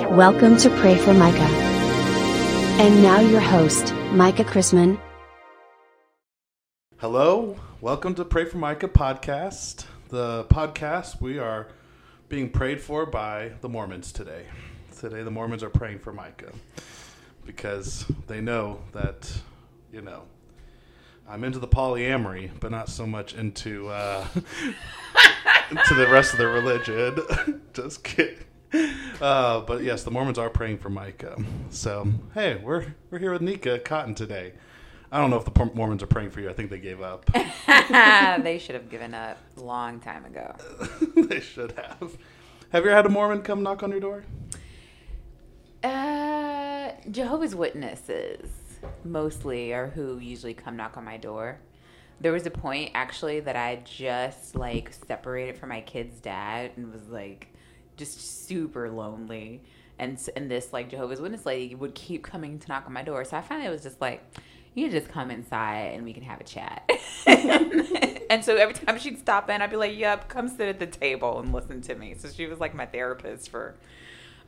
Welcome to Pray for Micah. And now your host, Micah Chrisman. Hello, welcome to Pray for Micah podcast. The podcast we are being prayed for by the Mormons today. Today, the Mormons are praying for Micah because they know that, you know, I'm into the polyamory, but not so much into uh, into the rest of the religion. Just kidding. Uh, but yes, the Mormons are praying for Micah. So hey, we're we're here with Nika Cotton today. I don't know if the Mormons are praying for you. I think they gave up. they should have given up a long time ago. they should have. Have you ever had a Mormon come knock on your door? Uh, Jehovah's Witnesses mostly are who usually come knock on my door. There was a point actually that I just like separated from my kid's dad and was like just super lonely. And and this like Jehovah's Witness lady would keep coming to knock on my door. So I finally was just like, you just come inside and we can have a chat. and so every time she'd stop in, I'd be like, yep, come sit at the table and listen to me. So she was like my therapist for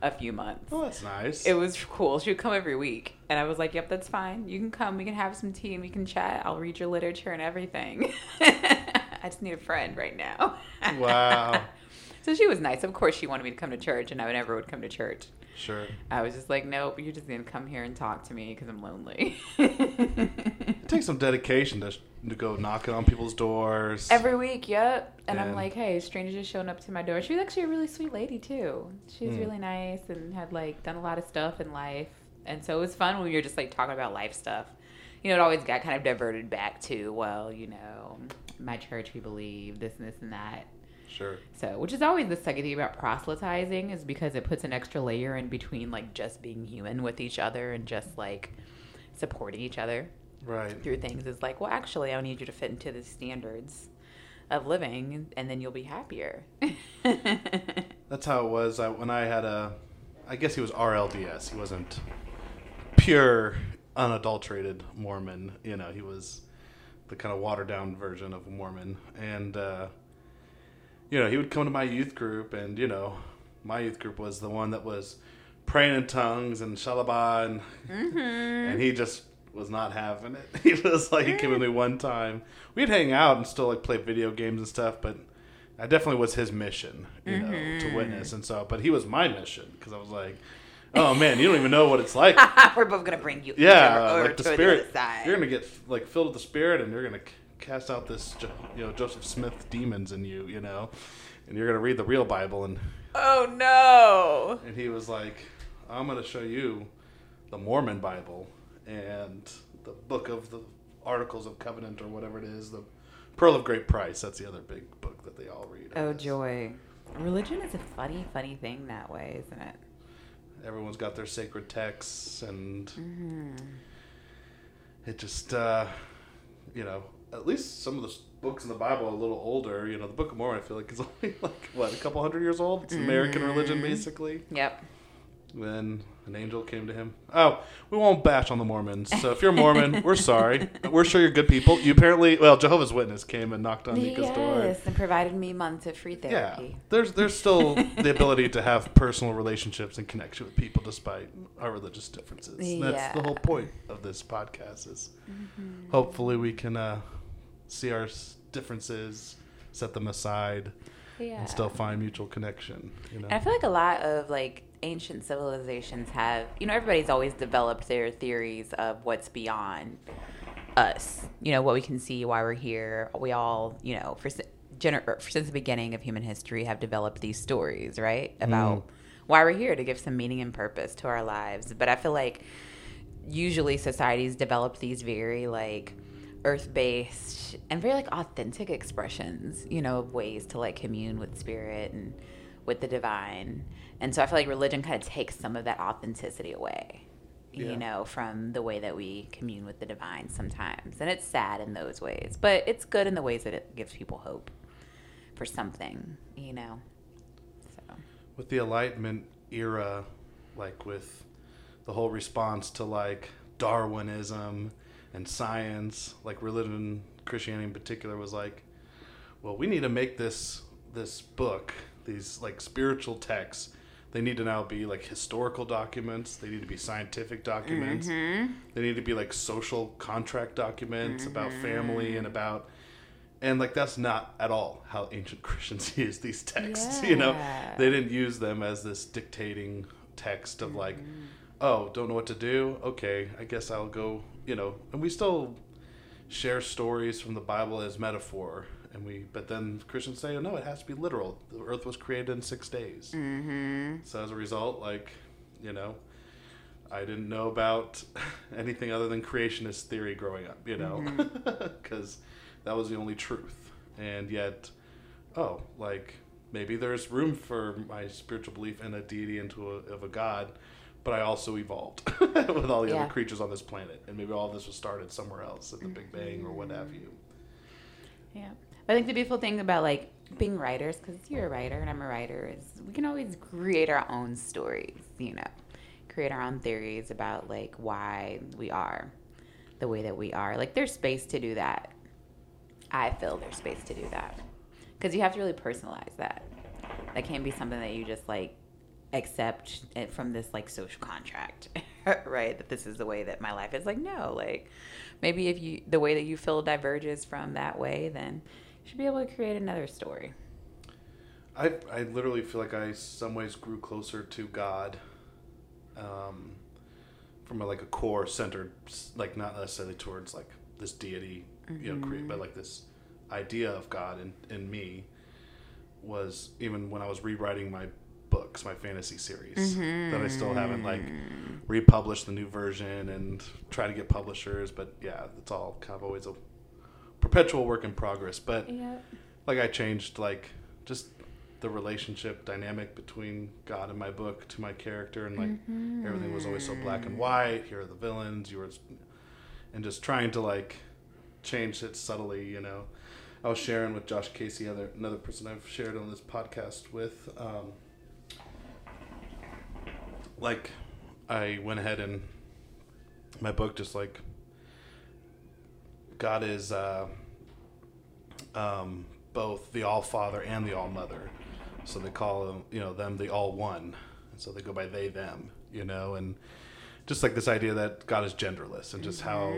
a few months. Oh, that's nice. It was cool. She would come every week, and I was like, "Yep, that's fine. You can come. We can have some tea and we can chat. I'll read your literature and everything. I just need a friend right now." Wow. so she was nice. Of course, she wanted me to come to church, and I never would come to church. Sure. I was just like, "Nope, you're just gonna come here and talk to me because I'm lonely." it takes some dedication to to go knocking on people's doors every week. Yep. And, I'm like, hey, stranger just showing up to my door. She was actually a really sweet lady too. She was mm. really nice and had like done a lot of stuff in life. And so it was fun when we were just like talking about life stuff. You know, it always got kind of diverted back to, well, you know, my church we believe this and this and that. Sure. So, which is always the second thing about proselytizing is because it puts an extra layer in between like just being human with each other and just like supporting each other right. through things. Is like well actually i need you to fit into the standards of living and then you'll be happier. That's how it was. I, when i had a i guess he was rlds he wasn't pure unadulterated mormon. You know he was the kind of watered down version of a mormon. And uh, you know he would come to my youth group and you know my youth group was the one that was praying in tongues and shalabah and, mm-hmm. and he just was not having it. He was like, he came with me one time. We'd hang out and still like play video games and stuff, but I definitely was his mission, you mm-hmm. know, to mm-hmm. witness and so. But he was my mission because I was like, oh man, you don't even know what it's like. We're both gonna bring you. Yeah, over, like the spirit. The you're gonna get like filled with the spirit, and you're gonna cast out this, you know, Joseph Smith demons in you, you know, and you're gonna read the real Bible and. Oh no! And he was like, "I'm gonna show you the Mormon Bible." and the book of the Articles of Covenant or whatever it is, the Pearl of Great Price. That's the other big book that they all read. Oh joy! Religion is a funny, funny thing that way, isn't it? Everyone's got their sacred texts, and mm-hmm. it just, uh, you know, at least some of the books in the Bible are a little older. You know, the Book of Mormon, I feel like, is only like what a couple hundred years old. It's mm-hmm. American religion, basically. Yep. Then an angel came to him. Oh, we won't bash on the Mormons. So if you're Mormon, we're sorry. We're sure you're good people. You apparently, well, Jehovah's Witness came and knocked on Nika's yes, door. Yes, and provided me months of free therapy. Yeah, there's there's still the ability to have personal relationships and connection with people despite our religious differences. Yeah. That's the whole point of this podcast. Is mm-hmm. hopefully we can uh, see our differences, set them aside, yeah. and still find mutual connection. You know, and I feel like a lot of like ancient civilizations have, you know, everybody's always developed their theories of what's beyond us. You know, what we can see, why we're here. We all, you know, for, gener- since the beginning of human history, have developed these stories, right, about mm. why we're here to give some meaning and purpose to our lives. But I feel like usually societies develop these very like earth-based and very like authentic expressions, you know, of ways to like commune with spirit and with the divine. And so I feel like religion kind of takes some of that authenticity away, yeah. you know, from the way that we commune with the divine sometimes. And it's sad in those ways, but it's good in the ways that it gives people hope for something, you know. So with the enlightenment era like with the whole response to like Darwinism and science, like religion, Christianity in particular was like, well, we need to make this this book, these like spiritual texts They need to now be like historical documents. They need to be scientific documents. Mm-hmm. They need to be like social contract documents about family and about and like that's not at all how ancient Christians use these texts. You know, they didn't use them as this dictating text of like, oh, don't know what to do. Okay, I guess I'll go. You know, and we still share stories from the Bible as metaphor, and we. But then Christians say, oh, no, it has to be literal. The earth was created in six days. Mm-hmm. So as a result, like, you know, I didn't know about anything other than creationist theory growing up, you know, because that was the only truth. And yet, oh, like maybe there's room for my spiritual belief in a deity into a, of a god, but I also evolved with all the Yeah. other creatures on this planet, and maybe all this was started somewhere else at the Big Bang or what have you. Yeah. I think the beautiful thing about like being writers, because you're a writer and I'm a writer, is we can always create our own stories, you know, create our own theories about like why we are the way that we are. Like there's space to do that. I feel there's space to do that. Because you have to really personalize that. That can't be something that you just like accept it from this like social contract, right? That this is the way that my life is. Like, no, like maybe if you the way that you feel diverges from that way, then you should be able to create another story. I I literally feel like I some ways grew closer to God, um, from a, like a core centered, like not necessarily towards like this deity, you know, create, but like this idea of God in in me was even when I was rewriting my books, my fantasy series that I still haven't like republished the new version and try to get publishers, but yeah, it's all kind of always a perpetual work in progress. But Yeah. like I changed like just the relationship dynamic between God and my book to my character and like everything was always so black and white. Here are the villains. You were and just trying to like change it subtly you know. I was sharing with Josh Casey other another person I've shared on this podcast with um, like I went ahead and my book just like God is uh, um, both the All Father and the All Mother. So they call them, you know, them the All One. And so they go by they, them, you know, and just like this idea that God is genderless and just how,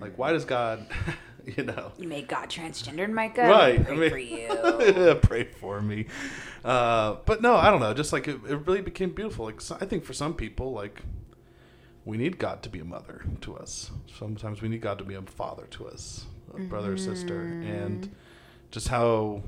like, why does God, you know, You made God transgendered, Micah. Right, Pray I mean- for you. pray for me. Uh, but no, I don't know. Just like it, it really became beautiful. Like so, I think for some people, like we need God to be a mother to us. Sometimes we need God to be a father to us, a brother or sister, and just how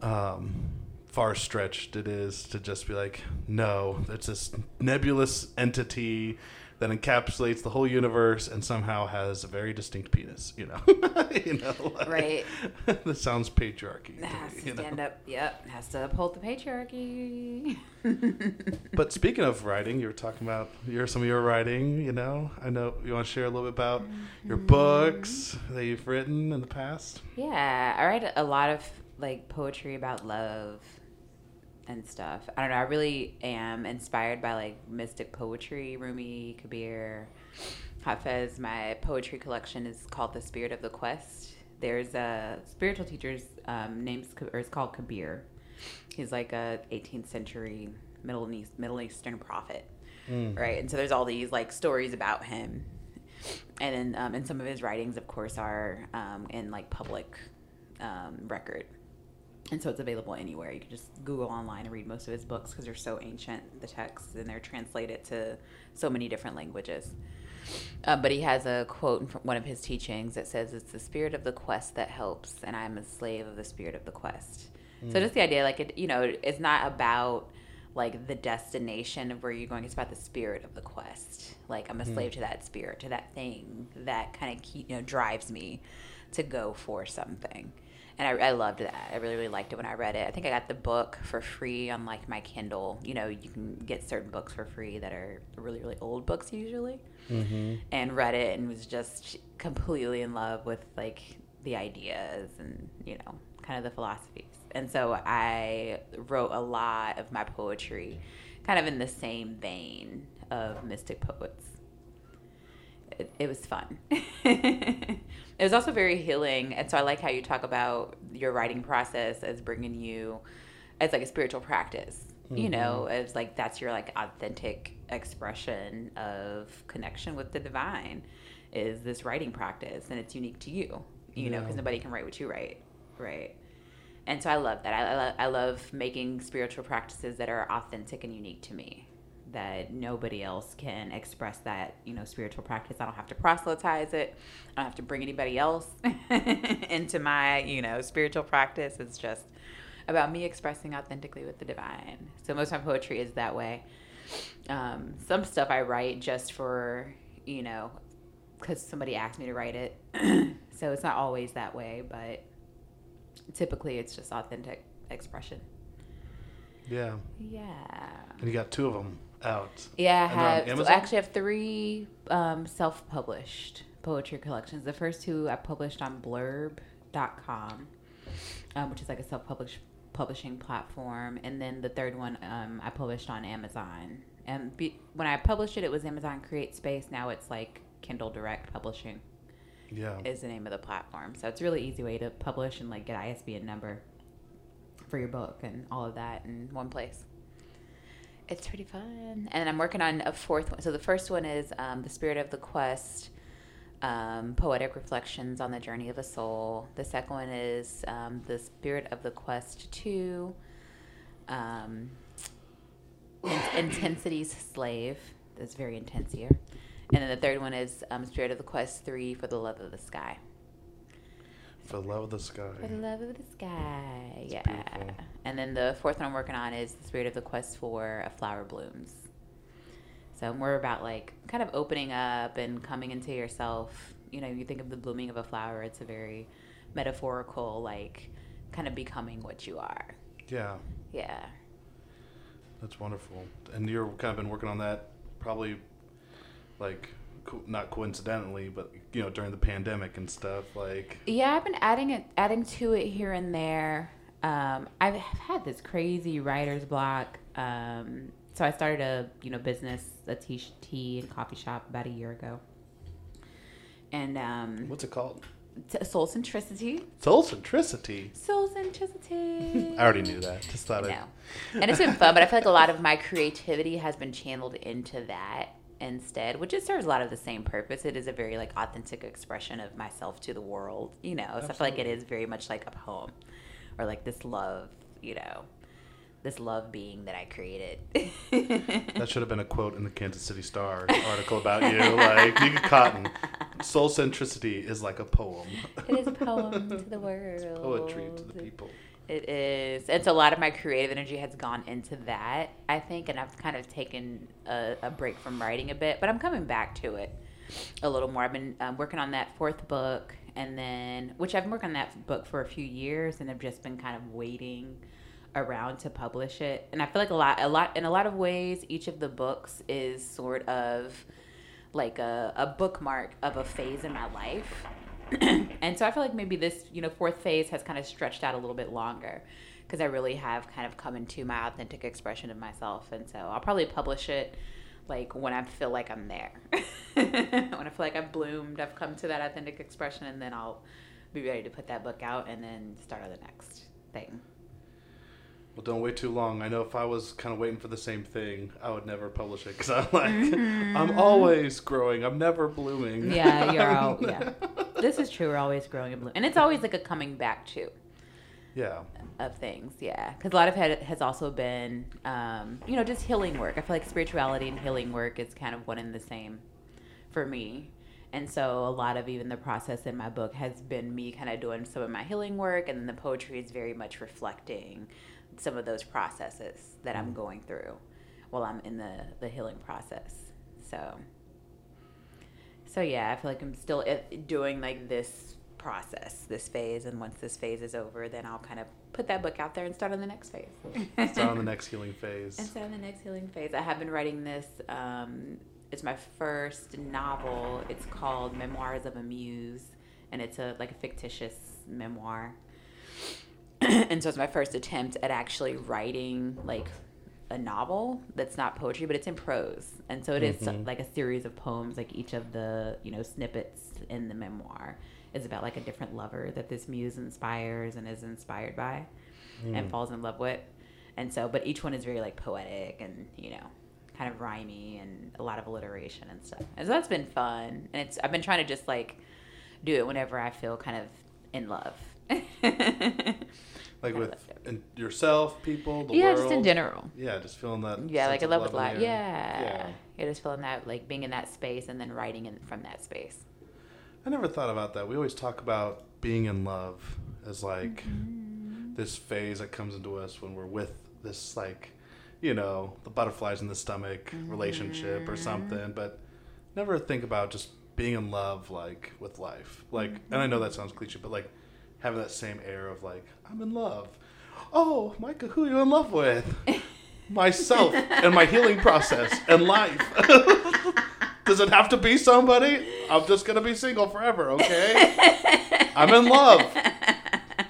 um, far stretched it is to just be like, no, it's this nebulous entity that encapsulates the whole universe and somehow has a very distinct penis. You know, you know, like- Right. that sounds patriarchy. Has me, to you know? stand up. Yep. Has to uphold the patriarchy. But speaking of writing, you were talking about your some of your writing. You know, I know you want to share a little bit about your Mm-hmm. books that you've written in the past. Yeah, I write a lot of like poetry about love and stuff. I don't know. I really am inspired by like mystic poetry. Rumi, Kabir, Hafez. My poetry collection is called The Spirit of the Quest. There's a spiritual teacher's um, name's or it's called Kabir. He's like a 18th century Middle East Middle Eastern prophet, right? And so there's all these like stories about him, and then um, and some of his writings, of course, are um, in like public um, record, and so it's available anywhere. You can just Google online and read most of his books because they're so ancient, the texts, and they're translated to so many different languages. Uh, but he has a quote from one of his teachings that says, "It's the spirit of the quest that helps, and I am a slave of the spirit of the quest." So just the idea, like it, you know, it's not about like the destination of where you're going. It's about the spirit of the quest. Like I'm a slave to that spirit, to that thing that kind of you know drives me to go for something. And I, I loved that. I really, really liked it when I read it. I think I got the book for free on like my Kindle. You know, you can get certain books for free that are really, really old books usually. Mm-hmm. And read it and was just completely in love with like the ideas and you know kind of the philosophies. And so I wrote a lot of my poetry kind of in the same vein of mystic poets it, it was fun. it was also very healing, and so I like how you talk about your writing process as bringing you as like a spiritual practice. You mm-hmm. know, as like that's your like authentic expression of connection with the divine is this writing practice and it's unique to you. You know, because nobody can write what you write, right? And so I love that. I, I, lo- I love making spiritual practices that are authentic and unique to me. That nobody else can express that, you know, spiritual practice. I don't have to proselytize it. I don't have to bring anybody else into my, you know, spiritual practice. It's just about me expressing authentically with the divine. So most of my poetry is that way. Um, some stuff I write just for, you know, because somebody asked me to write it. so it's not always that way, but typically it's just authentic expression. Yeah. Yeah. And you got two of them out. Yeah, I have. So I actually have three um, self-published poetry collections. The first two I published on Blurb.com, um, which is like a self-published publishing platform, and then the third one um, I published on Amazon. And be, when I published it, it was Amazon Create Space. Now it's like Kindle Direct Publishing Yeah. is the name of the platform. So it's a really easy way to publish and like get ISBN number for your book and all of that in one place. It's pretty fun. And I'm working on a fourth one. So the first one is um, The Spirit of the Quest, um, Poetic Reflections on the Journey of a Soul. The second one is um, The Spirit of the Quest 2, um, In- Intensity's Slave. That's very intense here. And then the third one is um, Spirit of the Quest 3 for the Love of the Sky. For the love of the sky. For the love of the sky. yeah. beautiful. And then the fourth one I'm working on is the Spirit of the Quest for a Flower Blooms. So more about like kind of opening up and coming into yourself. You know, you think of the blooming of a flower, it's a very metaphorical, like kind of becoming what you are. Yeah. Yeah. That's wonderful. And you're kind of been working on that probably like co- not coincidentally, but you know, during the pandemic and stuff like Yeah, I've been adding it, adding to it here and there. Um, I've had this crazy writer's block. Um, so I started a you know business, a tea, tea and coffee shop about a year ago. And um, what's it called? t- soul centricity, Soul centricity. soul centricity. I already knew that. Just thought No. I and it's been fun, but I feel like a lot of my creativity has been channeled into that instead, which it serves a lot of the same purpose. It is a very like authentic expression of myself to the world, you know. So I feel like it is very much like a poem or like this love, you know, this love being that I created. that should have been a quote in the Kansas City Star article about you. Like Nika Cotton. Soul centricity is like a poem. it is a poem to the world. Poetry to the people. It is. And so a lot of my creative energy has gone into that, I think, and I've kind of taken a, a break from writing a bit, but I'm coming back to it a little more. I've been um, working on that fourth book, and then, which I've been working on that book for a few years, and I've just been kind of waiting around to publish it. And I feel like a lot, a lot, in a lot of ways, each of the books is sort of like a, a bookmark of a phase in my life. and so I feel like maybe this, you know, fourth phase has kind of stretched out a little bit longer because I really have kind of come into my authentic expression of myself. And so I'll probably publish it like when I feel like I'm there. when I feel like I've bloomed, I've come to that authentic expression, and then I'll be ready to put that book out and then start on the next thing. Well, don't wait too long. I know if I was kind of waiting for the same thing, I would never publish it because I'm like, I'm always growing. I'm never blooming. Mm-hmm. Yeah, you're all, yeah. This is true. We're always growing and blooming. And it's always like a coming back to. Yeah. of things yeah. Because a lot of it has also been um, you know just healing work. I feel like spirituality and healing work is kind of one and the same for me. And so a lot of even the process in my book has been me kind of doing some of my healing work and then the poetry is very much reflecting some of those processes that i'm going through while i'm in the the healing process. So so yeah i feel like i'm still doing like this process this phase and once this phase is over then i'll kind of put that book out there and start on the next phase. Start on the next healing phase. and start on the next healing phase. I have been writing this um, it's my first novel. It's called memoirs of a muse and it's a like a fictitious memoir. And so it's my first attempt at actually writing like a novel that's not poetry but it's in prose. And so it is Mhm. like a series of poems like each of the you know snippets in the memoir is about like a different lover that this muse inspires and is inspired by and Mm. falls in love with And so, but each one is very like poetic and you know, kind of rhymy and a lot of alliteration and stuff. And so that's been fun. And it's I've been trying to just like do it whenever I feel kind of in love. Like with in yourself, people, the yeah, world. just in general. Yeah, just feeling that. Yeah, like I of love with life. Yeah. Yeah. yeah, just feeling that like being in that space and then writing in from that space. I never thought about that. We always talk about being in love as like Mm-hmm. this phase that comes into us when we're with this like, you know, the butterflies in the stomach relationship or Mm-hmm. something, but never think about just being in love like with life. Like, and I know that sounds cliche, but like having that same air of like I'm in love. Oh, Micah, who are you in love with? Myself and my healing process and life. Does it have to be somebody? I'm just gonna be single forever, okay? I'm in love.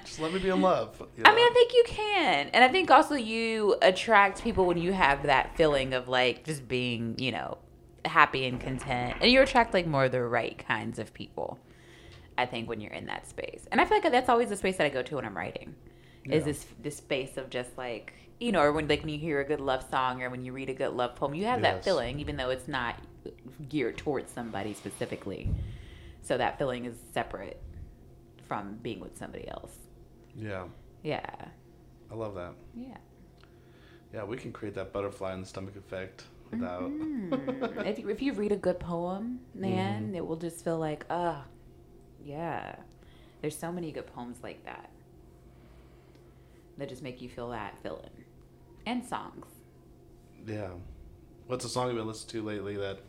Just let me be in love. you I mean, I think you can. And I think also you attract people when you have that feeling of like just being, you know, happy and content. And you attract like more of the right kinds of people. I think when you're in that space. And I feel like that's always the space that I go to when I'm writing. Is this this space of just like you know, or when like when you hear a good love song or when you read a good love poem, you have that feeling, even though it's not geared towards somebody specifically. So that feeling is separate from being with somebody else. yeah, Yeah. I love that. Yeah. Yeah, we can create that butterfly in the stomach effect without. Mm. if, you, if you read a good poem, man, Mm-hmm. it will just feel like, ah, yeah. There's so many good poems like that that just make you feel that feeling. And songs. Yeah. What's a song you've been listening to lately that?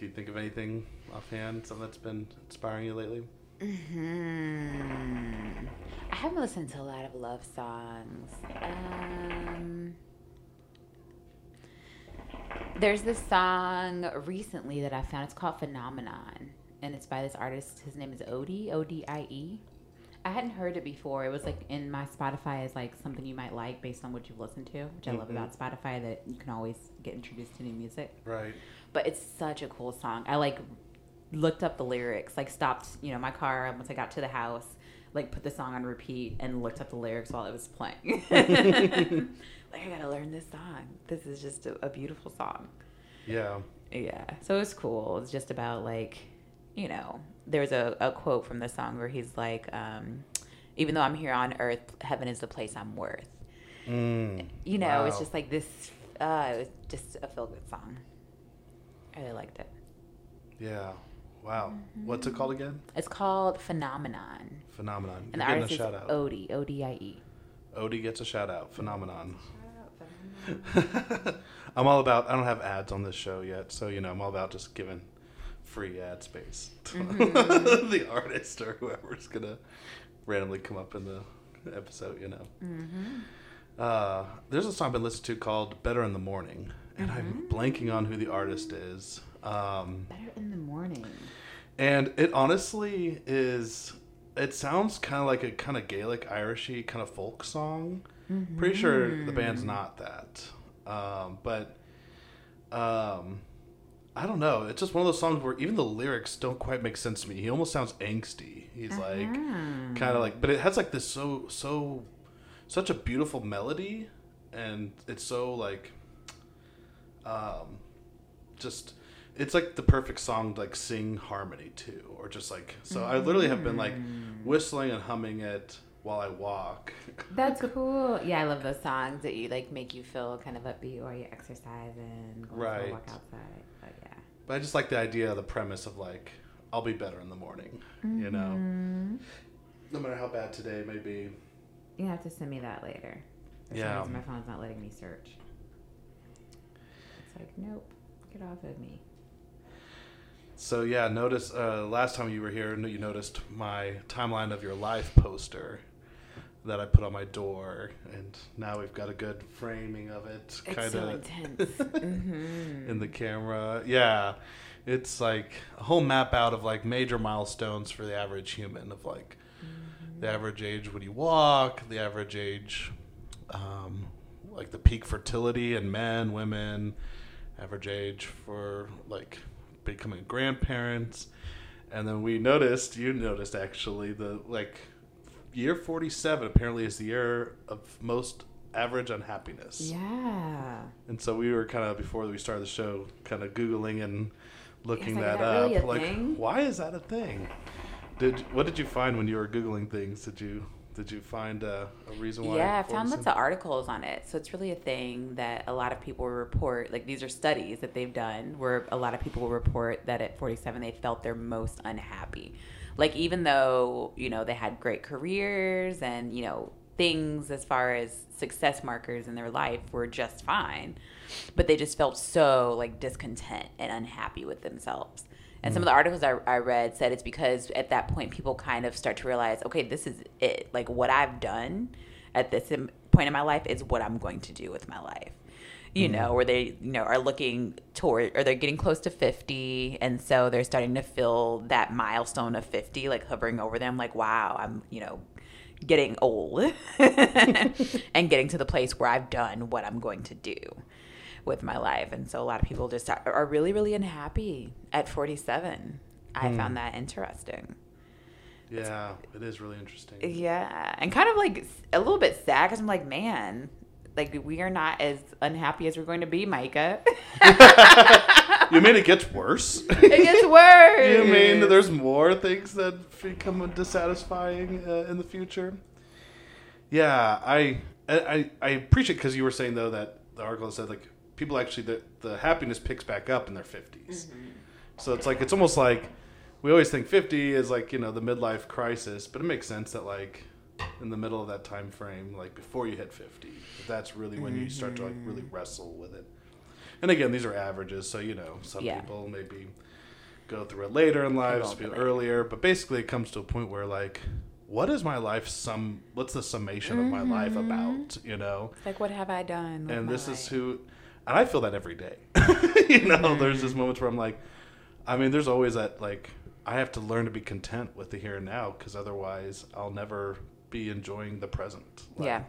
Can you think of anything offhand? Something that's been inspiring you lately? Hmm. I haven't listened to a lot of love songs. Um, there's this song recently that I found. It's called Phenomenon, and it's by this artist. His name is Odie. O D I E. I hadn't heard it before. It was like in my Spotify as like something you might like based on what you've listened to, which I love Mhm. about Spotify that you can always get introduced to new music Right. But it's such a cool song. I like looked up the lyrics, like stopped, you know, my car once I got to the house, like put the song on repeat and looked up the lyrics while it was playing. like I gotta learn this song. This is just a, a beautiful song. Yeah. Yeah. So it was cool. It's just about like, you know, there's a, a quote from the song where he's like, um, even though I'm here on earth, heaven is the place I'm worth. Mm. You know, it's just like this, uh, it was just a feel good song. I really liked it. Yeah. Wow. What's it called again? It's called Phenomenon. Phenomenon. And You're the getting a artist is shout out. Odie, O D I E. Odie gets a shout out. Phenomenon. I'm all about. I don't have ads on this show yet, so you know I'm all about just giving free ad space to Mm-hmm. the artist or whoever's gonna randomly come up in the episode. You know. Mm-hmm. Uh, there's a song I've been listening to called "Better in the Morning," and I'm Mm-hmm. blanking on who the artist is. Um, Better in the morning. and it honestly is. It sounds kind of like a kind of Gaelic, Irishy kind of folk song. Pretty sure the band's not that, um, but um, I don't know. It's just one of those songs where even the lyrics don't quite make sense to me. He almost sounds angsty. He's like Mm. kind of like, but it has like this so so such a beautiful melody, and it's so like um, just it's like the perfect song to like sing harmony to or just like so. I literally have been like whistling and humming it while I walk. That's cool. Yeah, I love those songs that you like make you feel kind of upbeat while you're exercising, going for Right. a walk outside. But yeah. But I just like the idea, the premise of like I'll be better in the morning. You know, Mm-hmm. no matter how bad today may be. You have to send me that later. Yeah. my phone's not letting me search. It's like, nope, get off of me. So yeah, notice uh, last time you were here, you noticed my timeline of your life poster that I put on my door, and now we've got a good framing of it, It's kind so of intense. Mhm. in the camera. Yeah, it's like a whole map out of like major milestones for the average human of like the average age when you walk, the average age, um, like the peak fertility in men, women, average age for like becoming grandparents. And then we noticed, you noticed actually, the like year 47 apparently is the year of most average unhappiness. Yeah. And so we were kind of before we started the show, kind of googling and looking like, that, that really up. like, thing? why is that a thing? Did what did you find when you were googling things? Did you did you find uh, a reason why? Yeah, I found lots of articles on it. So it's really a thing that a lot of people report. Like these are studies that they've done where a lot of people will report that at 47 they felt their most unhappy. Like even though, you know, they had great careers and, you know, things as far as success markers in their life were just fine, but they just felt so like discontent and unhappy with themselves. And some of mm. the articles I, I read said it's because at that point people kind of start to realize, okay, this is it. Like what I've done at this point in my life is what I'm going to do with my life. You mm. know, where they you know are looking toward or they're getting close to 50 and so they're starting to feel that milestone of 50 like hovering over them like wow, I'm, you know, getting old and getting to the place where I've done what I'm going to do with my life. And so a lot of people just are, are really, really unhappy at 47. I found that interesting. Yeah, it is really interesting. Yeah. And kind of like a little bit sad because I'm like, man, like we are not as unhappy as we're going to be, Micah. You mean it gets worse? it gets worse. you mean there's more things that become dissatisfying uh, in the future? Yeah, I I, I appreciate because you were saying though that the article said like people actually the the happiness picks back up in their 50s. Mm-hmm. So it's like it's almost like we always think 50 is like you know the midlife crisis, but it makes sense that like in the middle of that time frame, like before you hit 50, that's really when you start to like mm-hmm. really wrestle with it. And again, these are averages, so you know some Yeah. people maybe go through it later in life, some people earlier, but basically it comes to a point where like. What is my life? Some what's the summation of my life mm-hmm. about? You know, It's like, what have I done? with and my this is who and i feel that every day. You know there's just moments where i'm like i mean there's always that like i have to learn to be content with the here and now because otherwise i'll never be enjoying the present. Like, Yeah.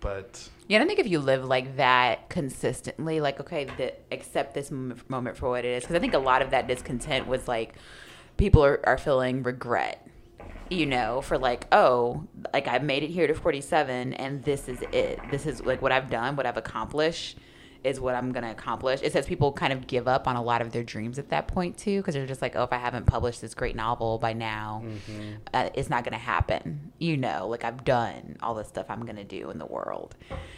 but Yeah, I think if you live like that consistently, like okay, the, accept this m- moment for what it is, because I think a lot of that discontent was like people are, are feeling regret, you know, for like oh, like I've made it here to forty seven, and this is it. This is like what I've done, what I've accomplished. Is what I'm gonna accomplish. It says people kind of give up on a lot of their dreams at that point too, because they're just like, oh, if I haven't published this great novel by now, uh, it's not gonna happen. You know, like I've done all the stuff I'm gonna do in the world.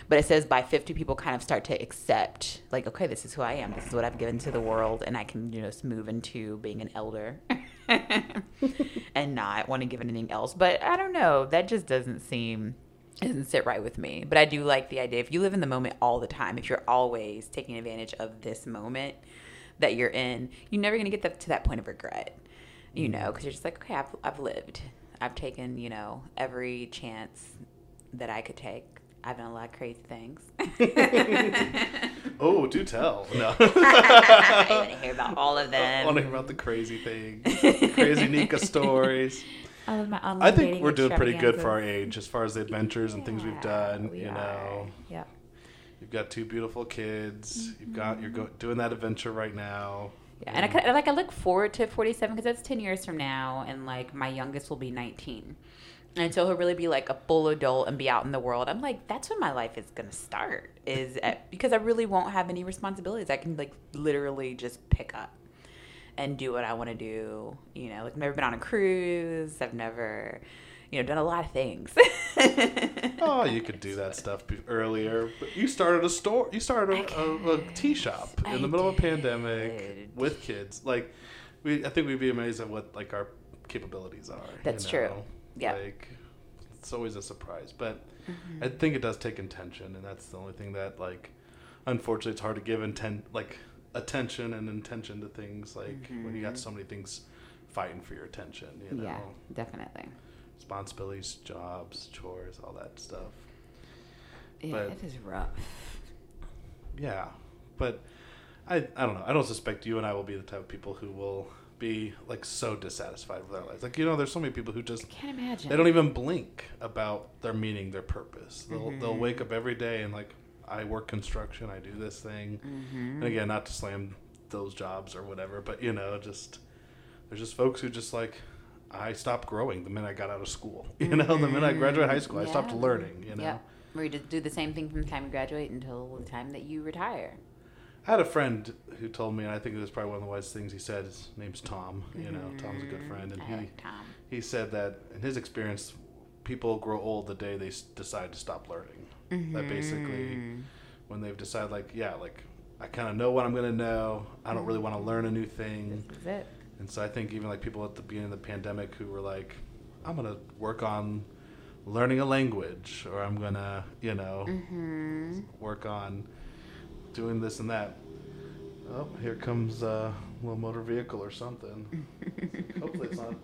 But it says by 50, people kind of start to accept, like, okay, this is who I am. This is what I've given to the world, and I can you know, just move into being an elder and not want to give anything else. But I don't know. That just doesn't seem doesn't sit right with me. But I do like the idea if you live in the moment all the time, if you're always taking advantage of this moment that you're in, you're never gonna get that, to that point of regret. You know, mm-hmm. because you're just like, okay, I've I've lived, I've taken you know every chance that I could take. I've done a lot of crazy things. oh do tell no I want to hear about all of i them. want to hear about the crazy things crazy nika stories All of my online i think we're doing pretty good for our age as far as the adventures and things we've done we you are. know Yep. You've got two beautiful kids. You've got you're go, mm-hmm. doing that adventure right now. Yeah, and I kind like I look forward to 47 because that's 10 years from now, and like my youngest will be 19, and so he'll really be like a full adult and be out in the world. I'm like, that's when my life is gonna start, is at, because I really won't have any responsibilities. I can like literally just pick up and do what I want to do. You know, like I've never been on a cruise. I've never, you know, done a lot of things. Oh, you could do that stuff earlier. But you started a store. You started a, a, a tea shop in I the middle of a pandemic with kids. Like, we I think we'd be amazed at what like our capabilities are. you That's true. Yeah. Like, it's always a surprise, but Mm-hmm. I think it does take intention, and that's the only thing that like, unfortunately, it's hard to give intent like attention and intention to things like when you got so many things fighting for your attention. You know. Mm-hmm. yeah, definitely. responsibilities, jobs, chores, all that stuff. Yeah, But- it is rough. Yeah, but I I don't know. I don't suspect you and I will be the type of people who will be like so dissatisfied with our lives. Like you know, there's so many people who just Can't imagine. they don't even blink about their meaning, their purpose. They'll Mm-hmm. they'll wake up every day and like I work construction, I do this thing, Mm-hmm. and again, not to slam those jobs or whatever, but you know, just there's just folks who just like. I stopped growing the minute I got out of school. You know, the minute I graduated high school, I stopped learning. You know, Yep. Where you just do the same thing from the time you graduate until the time that you retire. I had a friend who told me, and I think it was probably one of the wisest things he said. His name's Tom. You know, mm-hmm. Tom's a good friend, and I he like Tom. he said that in his experience, people grow old the day they s- decide to stop learning. That basically, mm-hmm. when they've decided, like, yeah, like I kind of know what I'm gonna know. I don't really want to learn a new thing. This is it. And so I think even like people at the beginning of the pandemic who were like, I'm gonna work on learning a language, or I'm gonna, you know, mm-hmm. work on doing this and that. Oh, here comes a little motor vehicle or something. Hopefully it's not.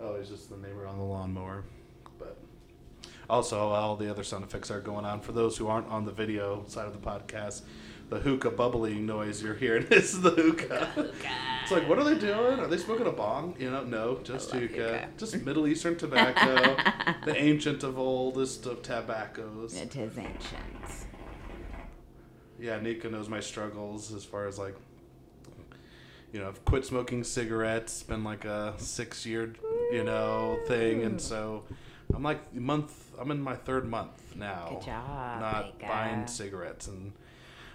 Oh, it's just the neighbor on the lawnmower. But also, all the other sound effects are going on. For those who aren't on the video side of the podcast, the hookah bubbling noise you're hearing is the hookah. It's like, what are they doing? Are they smoking a bong? You know, no, just hookah. hookah. Just Middle Eastern tobacco, the ancient of oldest of tobaccos. It is ancient. Yeah, Nika knows my struggles as far as like, you know, I've quit smoking cigarettes. Been like a six year, you know, thing, and so I'm like month. I'm in my third month now. Good job, Not Micah. buying cigarettes, and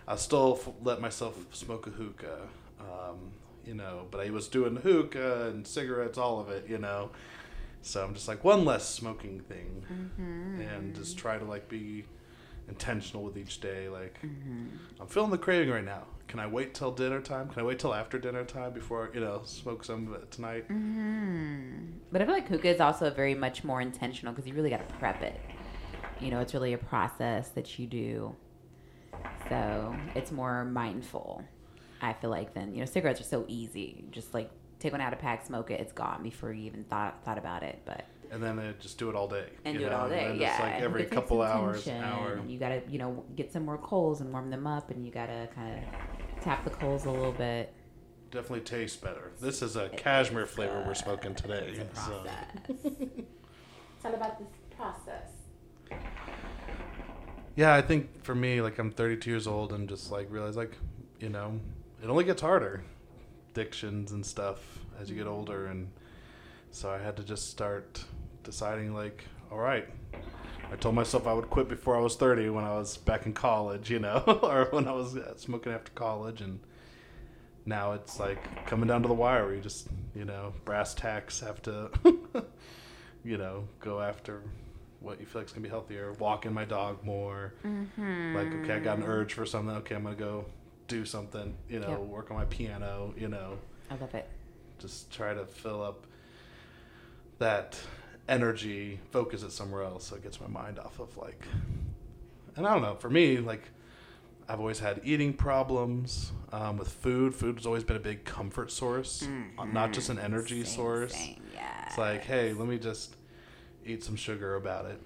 I still f- let myself smoke a hookah. Um, you know, but I was doing hookah and cigarettes, all of it. You know, so I'm just like one less smoking thing, Mm-hmm. and just try to like be intentional with each day. Like Mm-hmm. I'm feeling the craving right now. Can I wait till dinner time? Can I wait till after dinner time before you know smoke some of it tonight? Mm-hmm. But I feel like hookah is also very much more intentional because you really got to prep it. You know, it's really a process that you do. So it's more mindful, I feel like, than, you know, cigarettes are so easy. Just like take one out of pack, smoke it, it's gone before you even thought thought about it. But And then they just do it all day. and you do it know, all day. And yeah, it's like And every it couple hours, intention, hour. and You gotta, you know, get some more coals and warm them up, and you gotta kind of tap the coals a little bit. Definitely tastes better. This is a cashmere flavor we're smoking today. It's a so- process. it's all about this process. Yeah, I think for me, like I'm 32 years old and just like realize like, you know, it only gets harder, addictions and stuff as you get mm-hmm. older, and so I had to just start deciding like, all right. I told myself I would quit before I was 30 when I was back in college, you know, or when I was uh, smoking after college, and now it's like coming down to the wire where you just, you know, brass tacks have to, you know, go after what you feel like is gonna be healthier. Walking my dog more. Like, okay, I got an urge for something. Okay, I'm gonna go do something. You know, Yep. work on my piano. You know, I love it. just try to fill up that energy, focus it somewhere else, so it gets my mind off of like. And I don't know. For me, like, I've always had eating problems um, with food. Food has always been a big comfort source, uh, not just an energy Same, source. same, yeah. It's like, hey, let me just eat some sugar about it.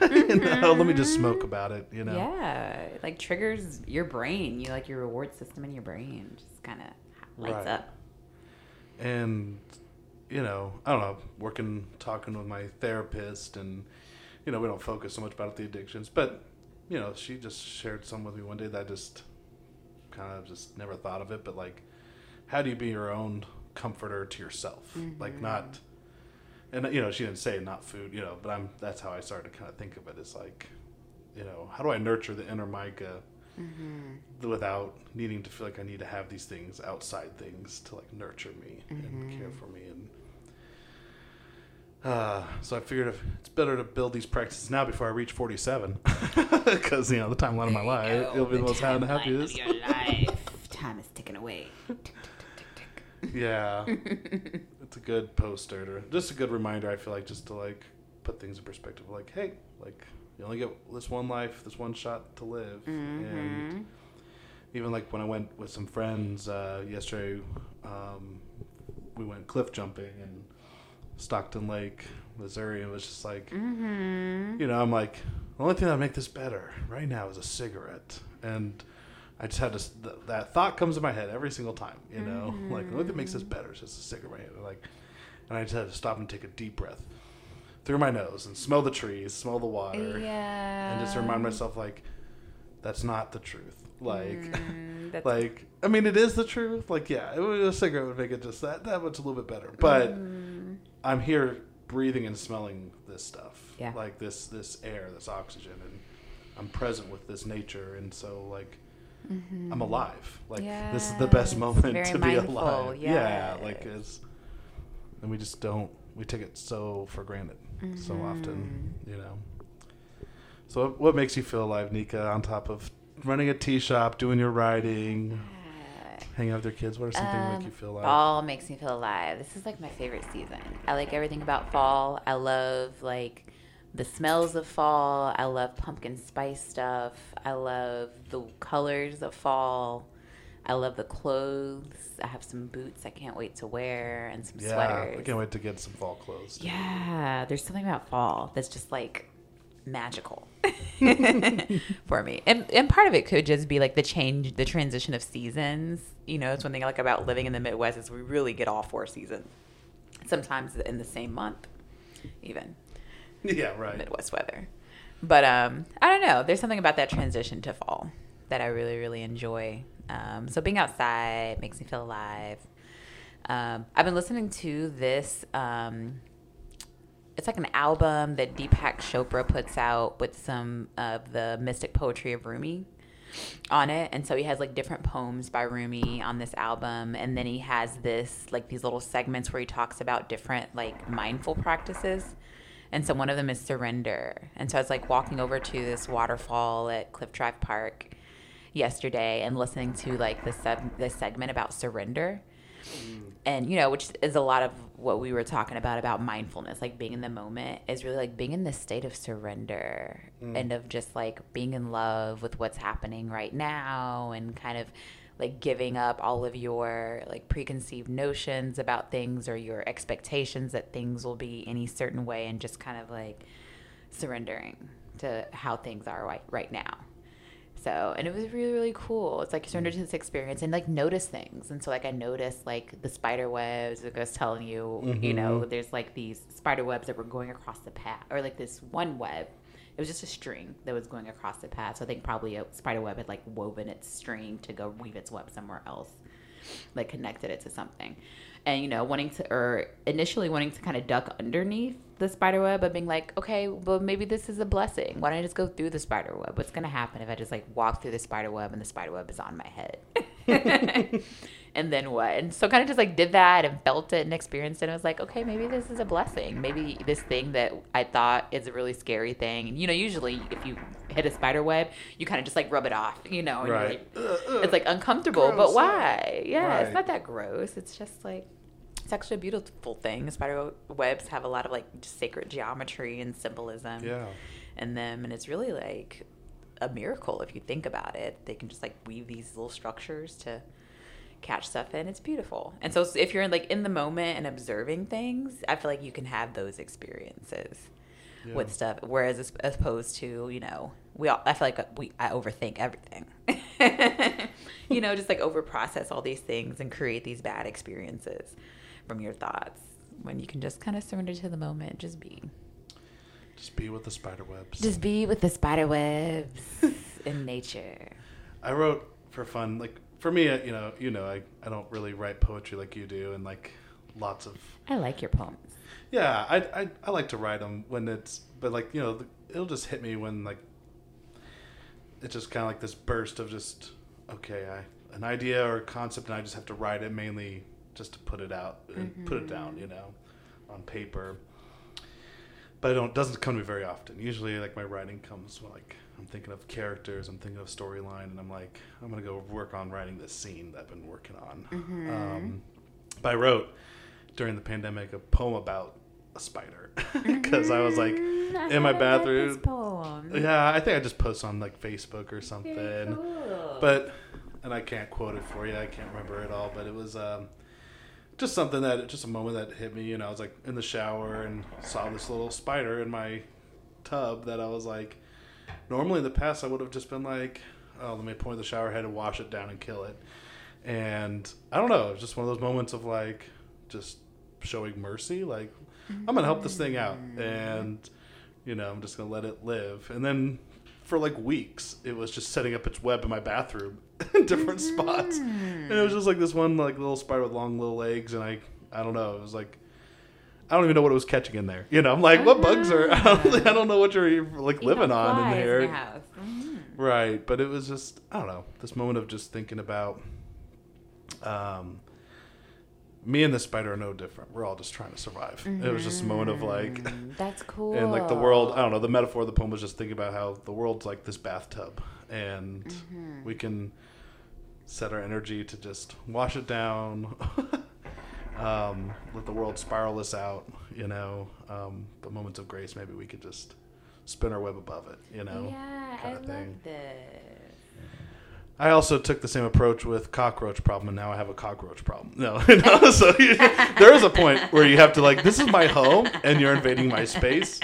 you know, let me just smoke about it. You know. Yeah, it, like triggers your brain. You like your reward system in your brain just kind of lights Right. up. and you know i don't know working talking with my therapist and you know we don't focus so much about the addictions but you know she just shared some with me one day that i just kind of just never thought of it but like how do you be your own comforter to yourself? Like not mm-hmm. and you know she didn't say not food you know but i'm that's how i started to kind of think of it as like you know how do i nurture the inner micah without needing to feel like I need to have these things outside things to like nurture me and care for me and uh, so I figured if it's better to build these practices now before I reach 47 because you know the timeline of my life it'll be the most ha- happiest Your life. Time is ticking away. Yeah. It's a good poster just a good reminder I feel like just to like put things in perspective like hey like you only get this one life this one shot to live and even like when I went with some friends uh, yesterday, um, we went cliff jumping in Stockton Lake, Missouri. It was just like, Mm-hmm. you know, I'm like, the only thing that would make this better right now is a cigarette. And I just had to, th- that thought comes to my head every single time, you know, like the only thing that makes this better is just a cigarette. Like, and I just had to stop and take a deep breath through my nose and smell the trees, smell the water, Yeah. and just remind myself like, that's not the truth. Like, Mm, like I mean, it is the truth. Like, yeah, it would, a cigarette would make it just that that much a little bit better. But Mm. I'm here breathing and smelling this stuff. Yeah. Like this this air, this oxygen, and I'm present with this nature, and so like Mm-hmm. I'm alive. Like this is the best moment to be mindful, alive. Yeah, like it's, and we just don't. We take it so for granted so often, Mm-hmm. you know. So what, makes you feel alive, Nika? On top of running a tea shop, doing your writing, hanging out with your kids, what are some things that Um, make you feel alive? Fall makes me feel alive. This is like my favorite season. I like everything about fall. I love like the smells of fall. I love pumpkin spice stuff. I love the colors of fall. I love the clothes. I have some boots I can't wait to wear and some yeah, sweaters. I can't wait to get some fall clothes. Yeah, there's something about fall that's just like magical for me. And and part of it could just be like the change the transition of seasons. You know, it's one thing I like about living in the Midwest is we really get all four seasons. Sometimes in the same month, even Yeah, right. Midwest weather. But um, I don't know. There's something about that transition to fall that I really, really enjoy. Um, so being outside makes me feel alive. Um, I've been listening to this. Um, it's like an album that Deepak Chopra puts out with some of the mystic poetry of Rumi on it. And so he has like different poems by Rumi on this album. And then he has this, like these little segments where he talks about different like mindful practices. And so one of them is surrender. And so I was like walking over to this waterfall at Cliff Drive Park yesterday and listening to like the sub this segment about surrender. Mm. And you know, which is a lot of what we were talking about about mindfulness, like being in the moment is really like being in this state of surrender mm. and of just like being in love with what's happening right now and kind of like giving up all of your like preconceived notions about things or your expectations that things will be any certain way and just kind of like surrendering to how things are right, right now. So, and it was really, really cool. It's like you surrender to this experience and like notice things. And so, like, I noticed like the spider webs, like I was telling you, you know, mm-hmm. there's like these spider webs that were going across the path, or like this one web. It was just a string that was going across the path. So, I think probably a spider web had like woven its string to go weave its web somewhere else, like connected it to something. And, you know, wanting to, or initially wanting to kind of duck underneath the spider web, but being like, okay, well, maybe this is a blessing. Why don't I just go through the spider web? What's going to happen if I just like walk through the spider web and the spider web is on my head? and then what? And so kind of just like did that and felt it and experienced it. And I was like, okay, maybe this is a blessing. Maybe this thing that I thought is a really scary thing. And, you know, usually if you hit a spider web, you kind of just like rub it off, you know, and you're Right. like, it's like uncomfortable, Gross. but why? Yeah, Right. it's not that gross. It's just like it's actually a beautiful thing. Spider webs have a lot of like sacred geometry and symbolism Yeah. in them, and it's really like a miracle if you think about it. They can just like weave these little structures to catch stuff in. It's beautiful. And so if you're in like in the moment and observing things, I feel like you can have those experiences Yeah. with stuff. Whereas as, as opposed to you know we all I feel like we I overthink everything. you know, just like over process all these things and create these bad experiences from your thoughts when you can just kind of surrender to the moment, just be. Just be with the spider webs. Just be with the spider webs in nature. I wrote for fun, like for me, uh, you know, you know, I, I don't really write poetry like you do, and like lots of I like your poems. yeah, I I, I like to write them when it's, but like you know, the, it'll just hit me when like it's just kind of like this burst of just okay, I an idea or a concept, and I just have to write it mainly just to put it out and put it down, you know, on paper. But it don't doesn't come to me very often. Usually, like my writing comes when like I'm thinking of characters, I'm thinking of storyline, and I'm like, I'm gonna go work on writing this scene that I've been working on. Um, but I wrote during the pandemic a poem about a spider because I was like in my bathroom. poem. Yeah, I think I just posted on like Facebook or something. But and I can't quote it for you. I can't remember it all, but it was um, just something that just a moment that hit me. You know, I was like in the shower and saw this little spider in my tub that I was like, normally in the past I would have just been like, oh, let me point the shower head and wash it down and kill it. And I don't know, it was just one of those moments of like just showing mercy, like I'm gonna help this thing out, mm-hmm. and you know I'm just gonna let it live. And then for like weeks, it was just setting up its web in my bathroom in different mm-hmm. spots, and it was just like this one like little spider with long little legs, and I I don't know, it was like. I don't even know what it was catching in there. You know, I'm like, what bugs are? I don't, ah. I don't know what you're like living on in there. your house. right. But it was just I don't know this moment of just thinking about. Um, me and the spider are no different. We're all just trying to survive. It was just a moment of like, Mm, That's cool. and like the world. I don't know. The metaphor of the poem was just thinking about how the world's like this bathtub, and Mm-hmm. we can set our energy to just wash it down. um, let the world spiral us out, you know. Um, but moments of grace, maybe we could just spin our web above it, you know. Yeah, I kinda love thing. this. I also took the same approach with cockroach problem, and now I have a cockroach problem. No, no. So you, there is a point where you have to like, this is my home, and you're invading my space.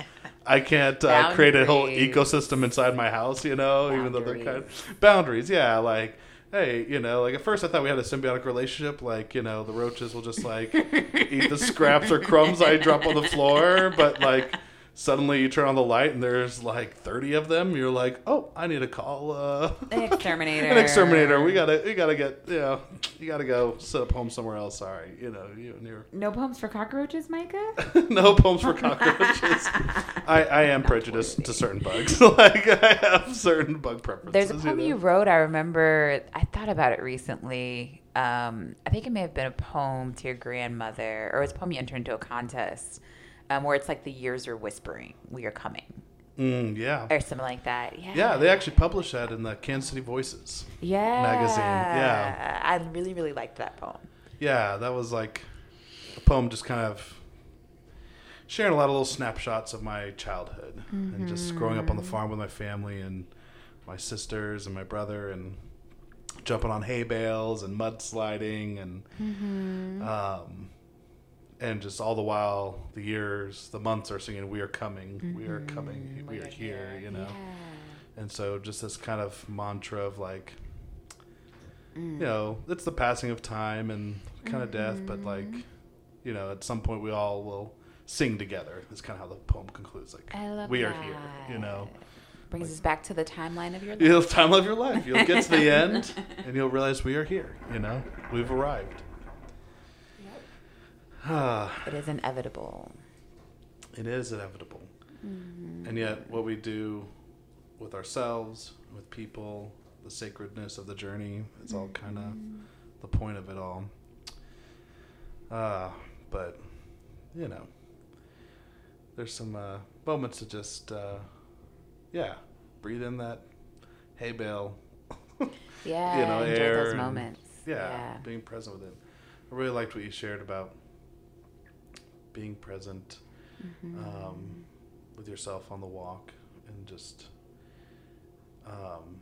I can't uh, create a whole ecosystem inside my house, you know, even though they're kind of boundaries. Yeah, like, hey, you know, like at first I thought we had a symbiotic relationship. Like, you know, the roaches will just like eat the scraps or crumbs I drop on the floor, but like. Suddenly, you turn on the light and there's like thirty of them. You're like, "Oh, I need to call uh, An exterminator. an exterminator. We gotta, we gotta get, you know, you gotta go set up home somewhere else. Sorry, you know, you and your No poems for cockroaches, Micah? no poems for cockroaches. I, I am prejudiced to certain bugs. like I have certain bug preferences. There's a poem know? you wrote. I remember. I thought about it recently. Um, I think it may have been a poem to your grandmother, or it was a poem you entered into a contest, um, where it's like the years are whispering, "We are coming," Mm, yeah, or something like that. Yeah. yeah. They actually published that in the Kansas City Voices. Yeah. magazine, yeah. I really, really liked that poem. Yeah, that was like a poem, just kind of sharing a lot of little snapshots of my childhood and just growing up on the farm with my family and my sisters and my brother and jumping on hay bales and mudsliding and um, and just all the while the years the months are singing we are coming we are mm-hmm. coming oh we, are, here, you know and so just this kind of mantra of like mm. you know it's the passing of time and kind of death but mm-hmm. like you know at some point we all will sing together is kind of how the poem concludes like we are here you know Brings us back to the timeline of your life. You'll time of your life. You'll get to the end, and you'll realize we are here. You know, we've arrived. Ah, It is inevitable. it is inevitable, and yet what we do with ourselves, with people, the sacredness of the journey, it's all kind of the point of it all. Ah, but you know, there's some uh, moments to just, uh, yeah, breathe in that hay bale. Yeah, You know, enjoy air those and- moments. yeah, Yeah. being present with it. I really liked what you shared about being present Mm-hmm. um, with yourself on the walk and just, um,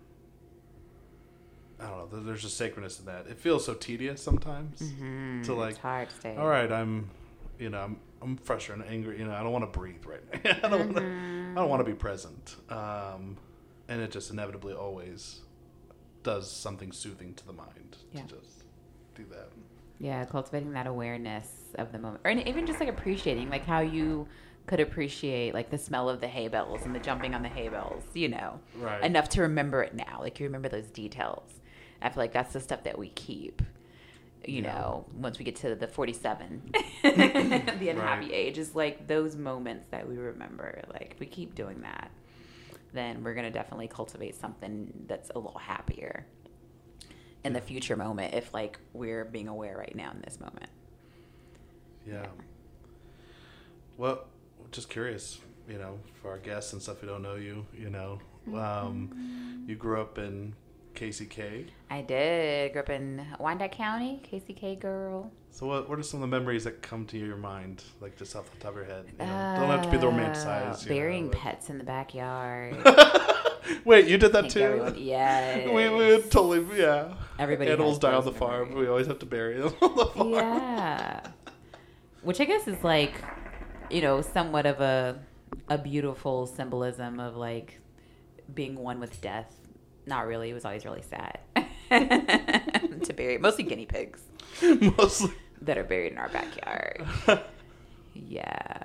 I don't know. There's just sacredness in that. It feels so tedious sometimes Mhm. to like. it's hard to stay. All right, I'm, you know, I'm, I'm frustrated and angry. You know, I don't want to breathe right now. I don't want to. I don't want to be present. Um, and it just inevitably always does something soothing to the mind Yeah. to just do that. Yeah, cultivating that awareness of the moment, or even just like appreciating, like how you could appreciate like the smell of the hay bales and the jumping on the hay bales, you know, Right. enough to remember it now. Like you remember those details. I feel like that's the stuff that we keep. You Yeah. know, once we get to the forty-seven, the unhappy Right. age is like those moments that we remember. Like if we keep doing that, then we're gonna definitely cultivate something that's a little happier in the future moment if like we're being aware right now in this moment. Yeah. Well, just curious, you know, for our guests and stuff who don't know you, you know, um, you grew up in KCK. I did. Grew up in Wyandotte County, KCK girl. So what, what are some of the memories that come to your mind, like just off the top of your head? You know, don't have to be the romanticized. know, Uh, Burying but- pets in the backyard. Wait, you did that too? yes. We, would totally, yeah. Everybody Animals die on the farm. memories. We always have to bury them on the farm. yeah. Which I guess is like, you know, somewhat of a a beautiful symbolism of like being one with death. Not really. It was always really sad to bury mostly guinea pigs Mostly. that are buried in our backyard. Yeah.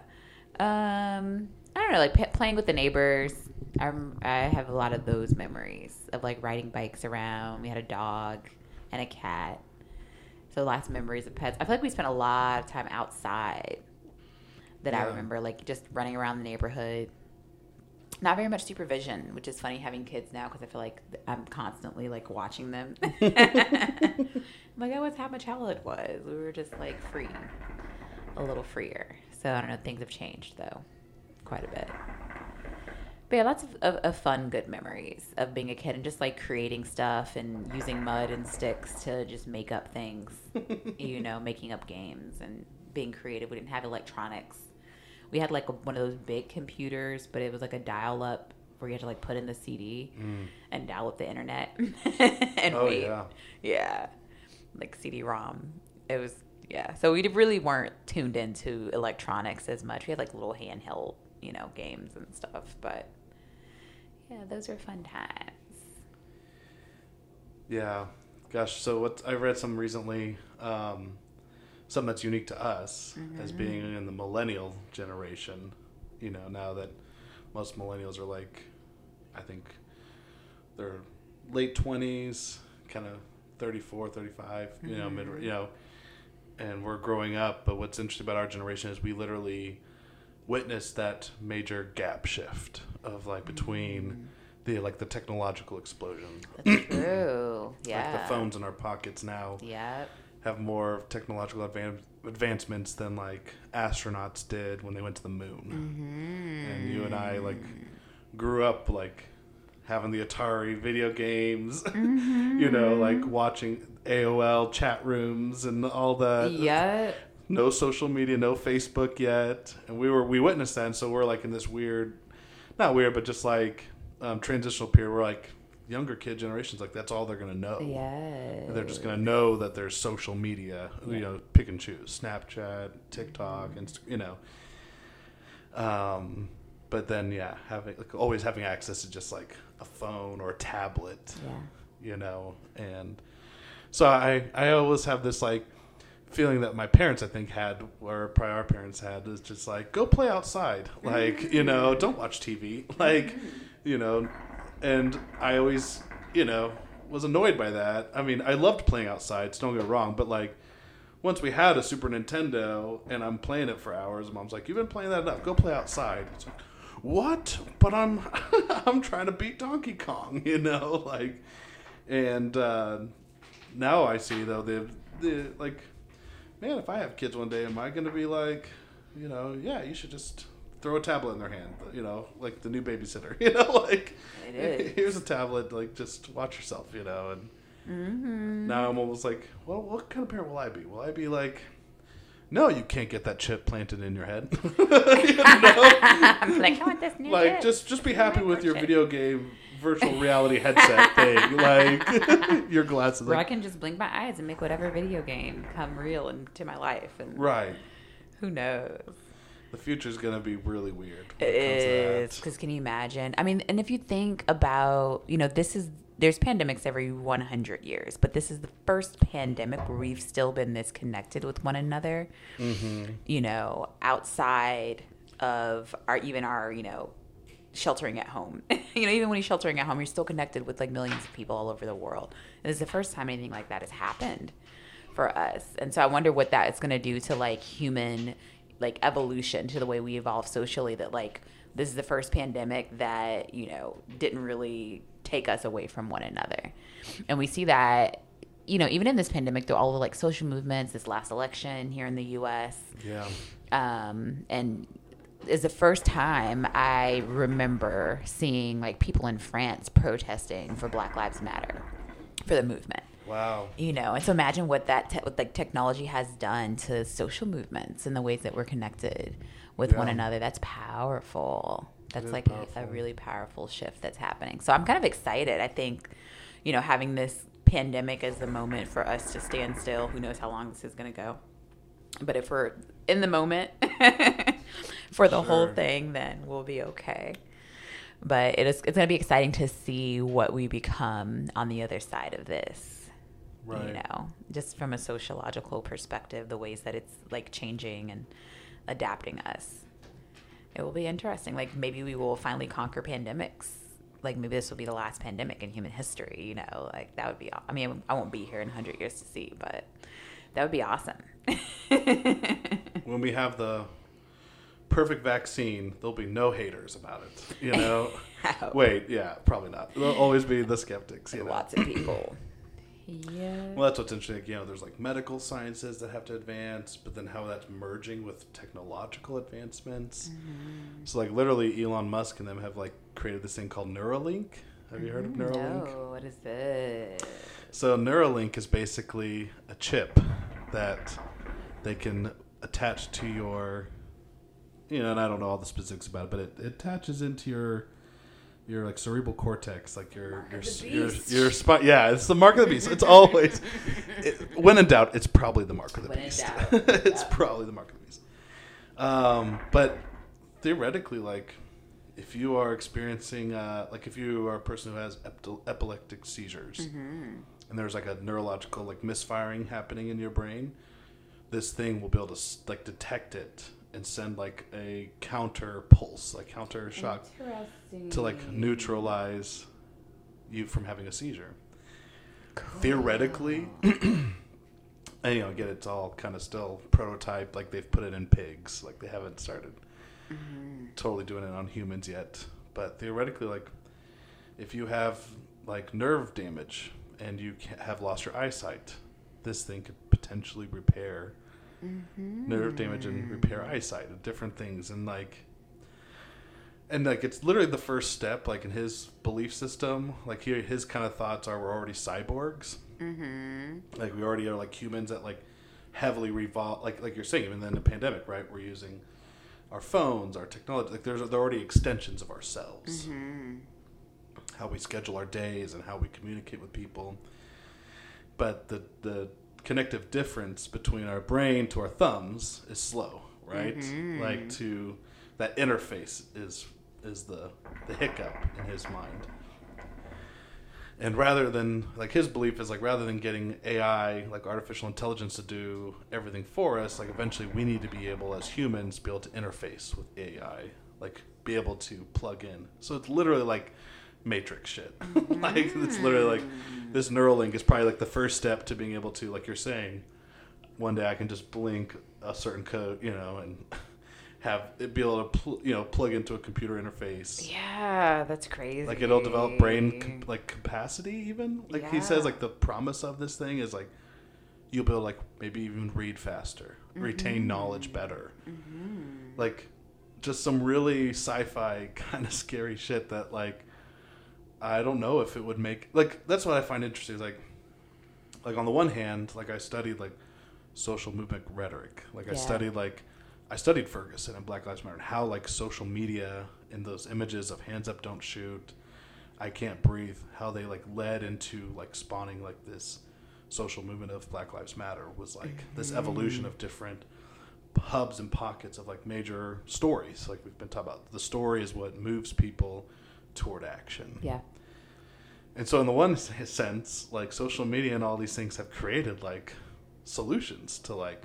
Um, I don't know, like p- playing with the neighbors. I'm, I have a lot of those memories of like riding bikes around. We had a dog and a cat. So lots of memories of pets. I feel like we spent a lot of time outside that I remember, like just running around the neighborhood. not very much supervision, which is funny having kids now because I feel like I'm constantly like watching them. like that was how my childhood was. We were just like free, a little freer. So I don't know. Things have changed though, quite a bit. But yeah, lots of, of, of fun, good memories of being a kid and just like creating stuff and using mud and sticks to just make up things. you know, making up games and being creative. We didn't have electronics we had like a, one of those big computers, but it was like a dial up where you had to like put in the CD mm. and dial up the internet and oh, wait. Yeah. yeah. Like CD ROM. It was, yeah. So we really weren't tuned into electronics as much. We had like little handheld, you know, games and stuff. But yeah, those are fun times. Yeah. Gosh, so what I read some recently. Um, something that's unique to us mm-hmm. as being in the millennial generation. You know, now that most millennials are like, I think they're late 20s, kind of 34, 35, mm-hmm. you know, mid, mm-hmm. you know, and we're growing up. But what's interesting about our generation is we literally witnessed that major gap shift of like between mm-hmm. the like the technological explosion. That's true. Yeah. Like the phones in our pockets now. Yep have more technological advan- advancements than like astronauts did when they went to the moon. Mm-hmm. And you and I like grew up like having the Atari video games, mm-hmm. you know, like watching AOL chat rooms and all that. Yeah. No social media, no Facebook yet, and we were we witnessed that, and so we're like in this weird, not weird, but just like um, transitional period. We're like younger kid generations like that's all they're gonna know. Yeah. They're just gonna know that there's social media. Yeah. You know, pick and choose Snapchat, TikTok, and you know. Um, but then yeah, having like always having access to just like a phone or a tablet. Yeah. You know, and so I I always have this like feeling that my parents I think had or probably our parents had is just like go play outside like you know don't watch TV like you know and I always, you know, was annoyed by that. I mean, I loved playing outside. So don't get wrong, but like once we had a Super Nintendo and I'm playing it for hours, mom's like, "You've been playing that enough. Go play outside." It's like, "What?" But I'm I'm trying to beat Donkey Kong, you know, like, and uh, now I see though the the like, man, if I have kids one day, am I gonna be like, you know, yeah, you should just throw a tablet in their hand, you know, like the new babysitter, you know, like here's a tablet, like just watch yourself, you know, and mm-hmm. now I'm almost like, well, what kind of parent will I be? Will I be like, no, you can't get that chip planted in your head. you like, I want this new Like, chip. just just be happy with your chip. video game virtual reality headset thing, like your glasses. Where like, I can just blink my eyes and make whatever video game come real into my life, and right. Who knows? the future is going to be really weird. It is because can you imagine? I mean, and if you think about, you know, this is there's pandemics every 100 years, but this is the first pandemic where we've still been this connected with one another. Mm-hmm. You know, outside of our even our you know sheltering at home. you know, even when you're sheltering at home, you're still connected with like millions of people all over the world. And is the first time anything like that has happened for us. And so I wonder what that is going to do to like human like evolution to the way we evolve socially that like this is the first pandemic that you know didn't really take us away from one another and we see that you know even in this pandemic through all the like social movements this last election here in the us yeah um and is the first time I remember seeing like people in France protesting for Black Lives Matter for the movement. Wow. You know, and so imagine what that te- what, like technology has done to social movements and the ways that we're connected with yeah. one another. That's powerful. That's like a, a really powerful shift that's happening. So I'm kind of excited. I think, you know, having this pandemic as the moment for us to stand still. Who knows how long this is going to go? But if we're in the moment for the sure. whole thing, then we'll be okay. But it is it's going to be exciting to see what we become on the other side of this right. you know, just from a sociological perspective, the ways that it's like changing and adapting us. It will be interesting. Like maybe we will finally conquer pandemics. Like maybe this will be the last pandemic in human history. You know, like that would be. I mean, I won't be here in hundred years to see, but that would be awesome. when we have the perfect vaccine, there'll be no haters about it. You know. Wait, yeah, probably not. There'll always be the skeptics. You know. Lots of people. yeah. Well, that's what's interesting. You know, there's like medical sciences that have to advance, but then how that's merging with technological advancements. Mm-hmm. So, like, literally, Elon Musk and them have like created this thing called Neuralink. Have you heard of Neuralink? No, what is this? So, Neuralink is basically a chip that they can attach to your, you know, and I don't know all the specifics about it, but it, it attaches into your. Your like cerebral cortex, like your your your, your spine. Yeah, it's the mark of the beast. It's always, it, when in doubt, it's probably the mark of the When in beast. doubt, it's probably the mark of the beast. Um, but theoretically, like if you are experiencing, uh, like if you are a person who has epileptic seizures, Mm-hmm. and there's like a neurological like misfiring happening in your brain, this thing will be able to like detect it and send like a counter pulse, like counter shock to like neutralize you from having a seizure. Theoretically, and you know, again, it's all kind of still prototype. Like they've put it in pigs. Like they haven't started mm-hmm. totally doing it on humans yet. But theoretically, like if you have like nerve damage and you have lost your eyesight, this thing could potentially repair nerve damage and repair eyesight and different things and like and like it's literally the first step like in his belief system. Like here his kind of thoughts are we're already cyborgs. Mm-hmm. like we already are like humans that like heavily revolve like like you're saying even then the pandemic right? We're using our phones our technology like there's they're already extensions of ourselves. Mm-hmm. how we schedule our days and how we communicate with people. But the the connective difference between our brain to our thumbs is slow right? Mm-hmm. Like to that interface is is the the hiccup in his mind. And rather than like his belief is like rather than getting ai like artificial intelligence to do everything for us like eventually we need to be able as humans be able to interface with ai like be able to plug in. So it's literally like matrix shit. Mm-hmm. Like it's literally like this neuralink is probably like the first step to being able to like you're saying one day i can just blink a certain code you know and have it be able to pl- you know plug into a computer interface. Yeah, that's crazy. like it'll develop brain com- like capacity even? Like he says like the promise of this thing is like you'll be able to like maybe even read faster retain mm-hmm. knowledge better. Mm-hmm. Like just some really sci-fi kind of scary shit that like i don't know if it would make like that's what i find interesting is like like on the one hand like i studied like social movement rhetoric. Like i studied like i studied ferguson and black lives matter and how like social media and those images of hands up don't shoot i can't breathe how they like led into like spawning like this social movement of black lives matter was like this evolution mm-hmm. of different hubs and pockets of like major stories. Like we've been talking about the story is what moves people toward action Yeah. and so, in the one sense, like social media and all these things have created like solutions to like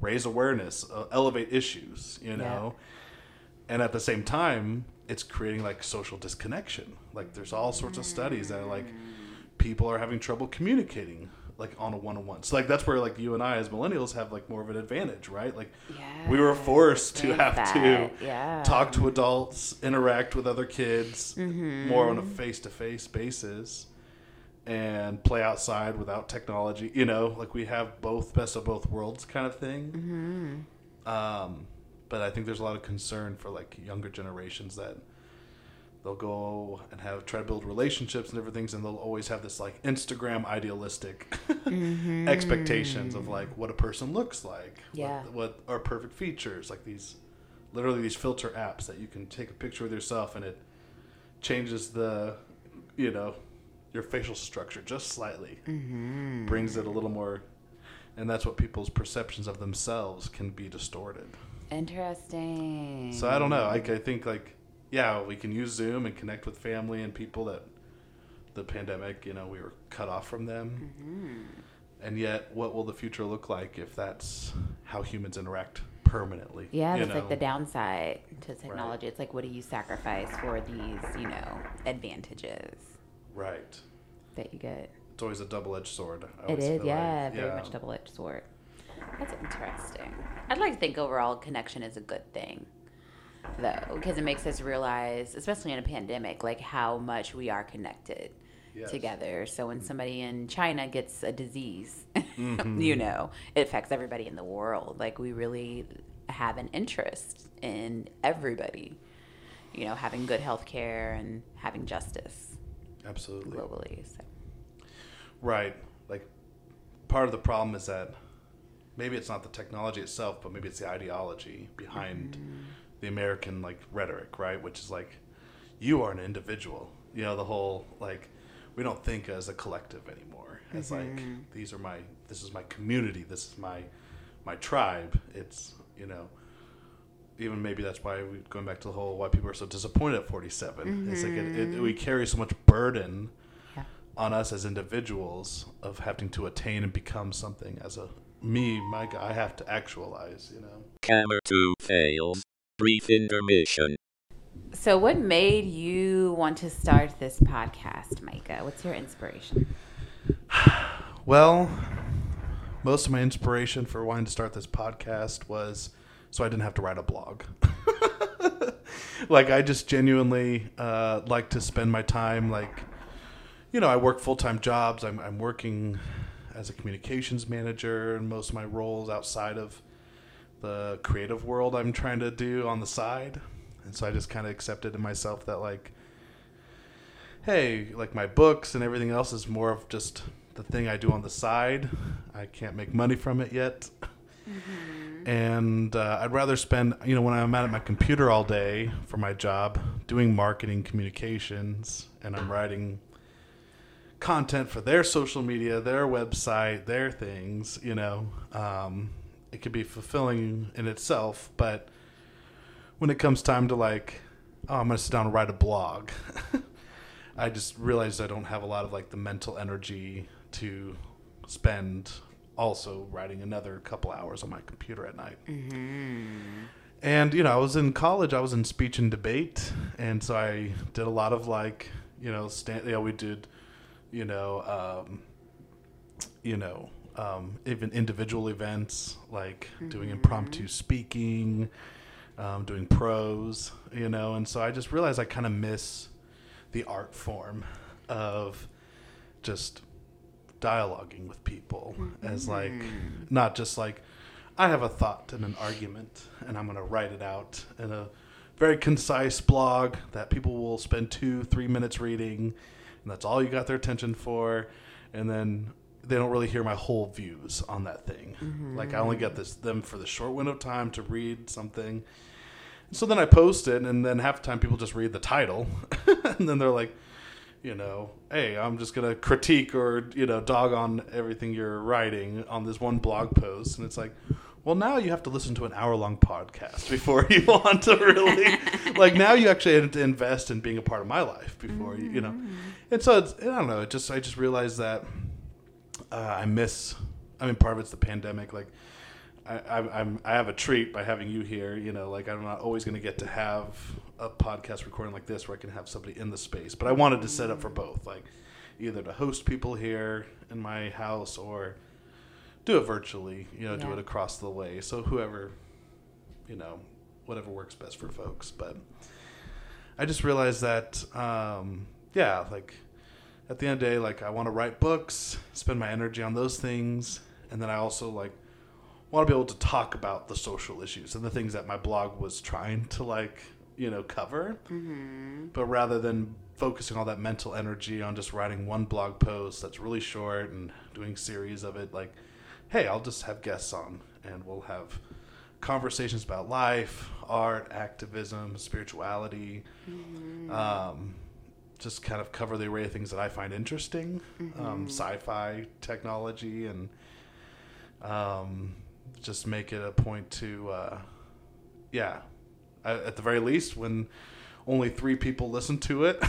raise awareness, uh, elevate issues, you know. And at the same time, it's creating like social disconnection. Like there's all sorts of studies that like people are having trouble communicating like on a one-on-one. So like that's where like you and I as millennials have like more of an advantage, right? Like we were forced to have that, to yeah. talk to adults, interact with other kids Mm-hmm. more on a face-to-face basis and play outside without technology, you know, like we have both best of both worlds kind of thing. Mm-hmm. Um, but I think there's a lot of concern for like younger generations that they'll go and have try to build relationships and different things and they'll always have this like Instagram idealistic Mm-hmm. expectations of like what a person looks like. Yeah. What, what are perfect features, like these literally these filter apps that you can take a picture with yourself and it changes the you know your facial structure just slightly Mm-hmm. brings it a little more and that's what people's perceptions of themselves can be distorted Interesting. so i don't know like i think like yeah we can use zoom and connect with family and people that the pandemic you know we were cut off from them Mm-hmm. and yet what will the future look like if that's how humans interact permanently Yeah, that's like the downside to technology. It's like, what do you sacrifice for these, you know, advantages right that you get? it's always a double-edged sword I It is, yeah, like. very Yeah. much double edged sword. That's interesting. I'd like to think overall connection is a good thing. Though, because it makes us realize, especially in a pandemic, like how much we are connected Yes. together. So when somebody in China gets a disease, Mm-hmm. you know, it affects everybody in the world. Like we really have an interest in everybody, you know, having good health care and having justice Absolutely. globally. So. Right. Like part of the problem is that maybe it's not the technology itself, but maybe it's the ideology behind the American like rhetoric, right? Which is like you are an individual. You know, the whole like we don't think as a collective anymore. It's like mm-hmm. these are my this is my community, this is my my tribe. It's you know even maybe that's why we going back to the whole why people are so disappointed at 47 it's like it, it, we mm-hmm. carry so much burden Yeah. on us as individuals of having to attain and become something as a me my guy i have to actualize you know Camera 2 fails. Brief intermission. So, what made you want to start this podcast, Micah? What's your inspiration? well most of my inspiration for wanting to start this podcast was so i didn't have to write a blog like i just genuinely uh, like to spend my time like you know i work full-time jobs i'm, I'm working as a communications manager and most of my roles outside of the creative world i'm trying to do on the side and so i just kind of accepted in myself that like hey, like my books and everything else is more of just the thing I do on the side. I can't make money from it yet. And uh, I'd rather spend, you know, when I'm out at my computer all day for my job, doing marketing communications, and I'm writing content for their social media, their website, their things, you know, um, it could be fulfilling in itself. But when it comes time to like, oh, I'm going to sit down and write a blog. I just realized I don't have a lot of like the mental energy to spend also writing another couple hours on my computer at night. And you know, I was in college. I was in speech and debate, and so I did a lot of like, you know, stand. You know, we did, you know, um, you know, um, even individual events like doing impromptu speaking, um, doing prose. You know, and so I just realized I kind of miss the art form of just dialoguing with people as like not just like I have a thought and an argument and I'm going to write it out in a very concise blog that people will spend 2 3 minutes reading and that's all you got their attention for. And then they don't really hear my whole views on that thing. Mm-hmm. Like I only get this them for the short window of time to read something so then I post it, and then half the time people just read the title, and then they're like, you know, hey, I'm just gonna critique or you know dog on everything you're writing on this one blog post, and it's like, well, now you have to listen to an hour long podcast before you want to really like. Now you actually have to invest in being a part of my life before you, you know, mm-hmm. and so it's I don't know. It just I just realized that uh, I miss. I mean, part of it's the pandemic, like. I, I, I'm I have a treat by having you here. You know, like I'm not always going to get to have a podcast recording like this where I can have somebody in the space. But I wanted to set up for both, like either to host people here in my house or do it virtually. You know, do it across the way. So whoever, you know, whatever works best for folks. But I just realized that, um, yeah, like at the end of the day, like I want to write books, spend my energy on those things, and then I also like want to be able to talk about the social issues and the things that my blog was trying to like you know cover. But rather than focusing all that mental energy on just writing one blog post that's really short and doing series of it like hey i'll just have guests on and we'll have conversations about life art activism spirituality. Um, just kind of cover the array of things that i find interesting um, sci-fi technology and um, just make it a point to, uh, yeah, at, at the very least, when only three people listen to it,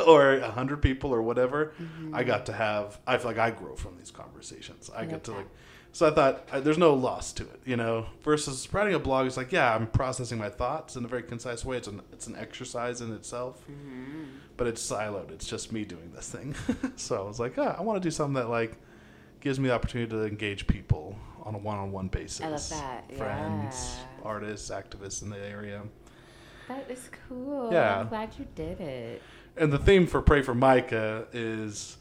or a hundred people, or whatever, I got to have. I feel like I grow from these conversations. I, I get to that. like. So I thought uh, there's no loss to it, you know. Versus writing a blog, it's like, yeah, I'm processing my thoughts in a very concise way. It's an it's an exercise in itself, but it's siloed. It's just me doing this thing. so I was like, ah, I want to do something that like gives me the opportunity to engage people on a one-on-one basis. I love that, Friends, yeah. artists, activists in the area. That is cool. Yeah. I'm glad you did it. And the theme for Pray for Micah is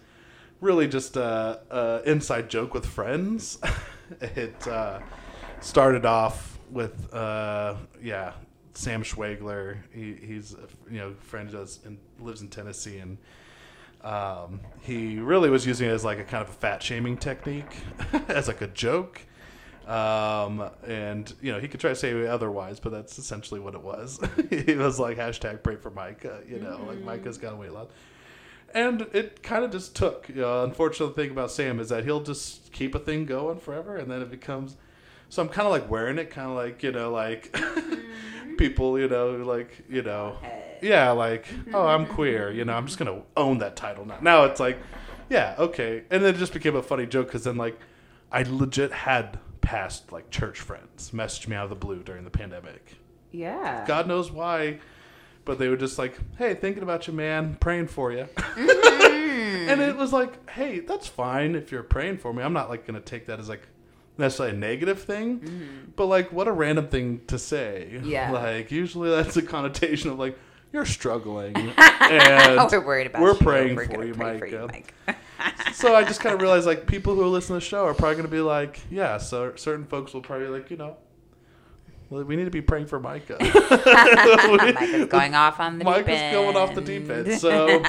really just a, a inside joke with friends. it uh, started off with, uh, yeah, Sam Schwagler. He, he's a, you know friend does and lives in Tennessee, and um, he really was using it as like a kind of a fat shaming technique, as like a joke. Um, and you know he could try to say otherwise, but that's essentially what it was. he was like hashtag pray for Micah. You know, like Micah's got to wait a lot and it kind of just took. You know, unfortunate thing about Sam is that he'll just keep a thing going forever, and then it becomes. So I'm kind of like wearing it, kind of like you know, like people, you know, like you know, yeah, like oh, I'm queer, you know, I'm just gonna own that title now. Now it's like, yeah, okay, and then it just became a funny joke because then like, I legit had past like church friends message me out of the blue during the pandemic. Yeah. God knows why, but they were just like, "Hey, thinking about you, man, praying for you." Mm-hmm. and it was like, "Hey, that's fine if you're praying for me. I'm not like gonna take that as like necessarily a negative thing, but like, what a random thing to say. Mm-hmm. Yeah. like usually that's a connotation of like you're struggling, and we're worried about we're you. praying We're for you, pray for Micah. Mike. so I just kind of realized like people who listen to the show are probably going to be like, yeah, so certain folks will probably like, you know, well, we need to be praying for Micah. Micah's going off on the deep Micah's end. going off the deep end. So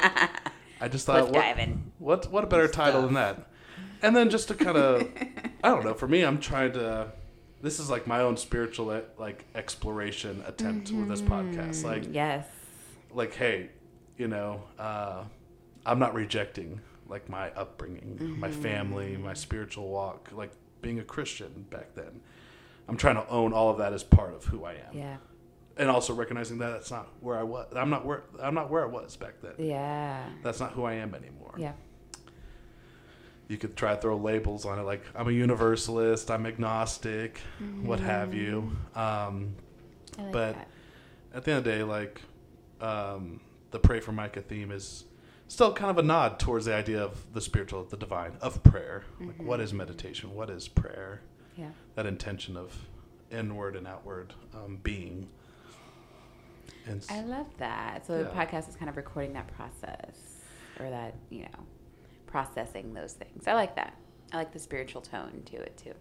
I just thought, Cliff what, diving. what, what a better title than that? And then just to kind of, I don't know. For me, I'm trying to. This is like my own spiritual like exploration attempt with this podcast. Like, Yes. like hey you know uh, i'm not rejecting like my upbringing my family my spiritual walk like being a christian back then i'm trying to own all of that as part of who i am Yeah. and also recognizing that that's not where i was i'm not where i'm not where i was back then Yeah. that's not who i am anymore Yeah. You could try to throw labels on it like i'm a universalist i'm agnostic what have you um, like But- that. at the end of the day, like um, the pray for Micah theme is still kind of a nod towards the idea of the spiritual, the divine, of prayer. Like, what is meditation? What is prayer? Yeah. That intention of inward and outward um, being. And I love that. So the podcast is kind of recording that process or that, you know, processing those things. I like that. I like the spiritual tone to it too.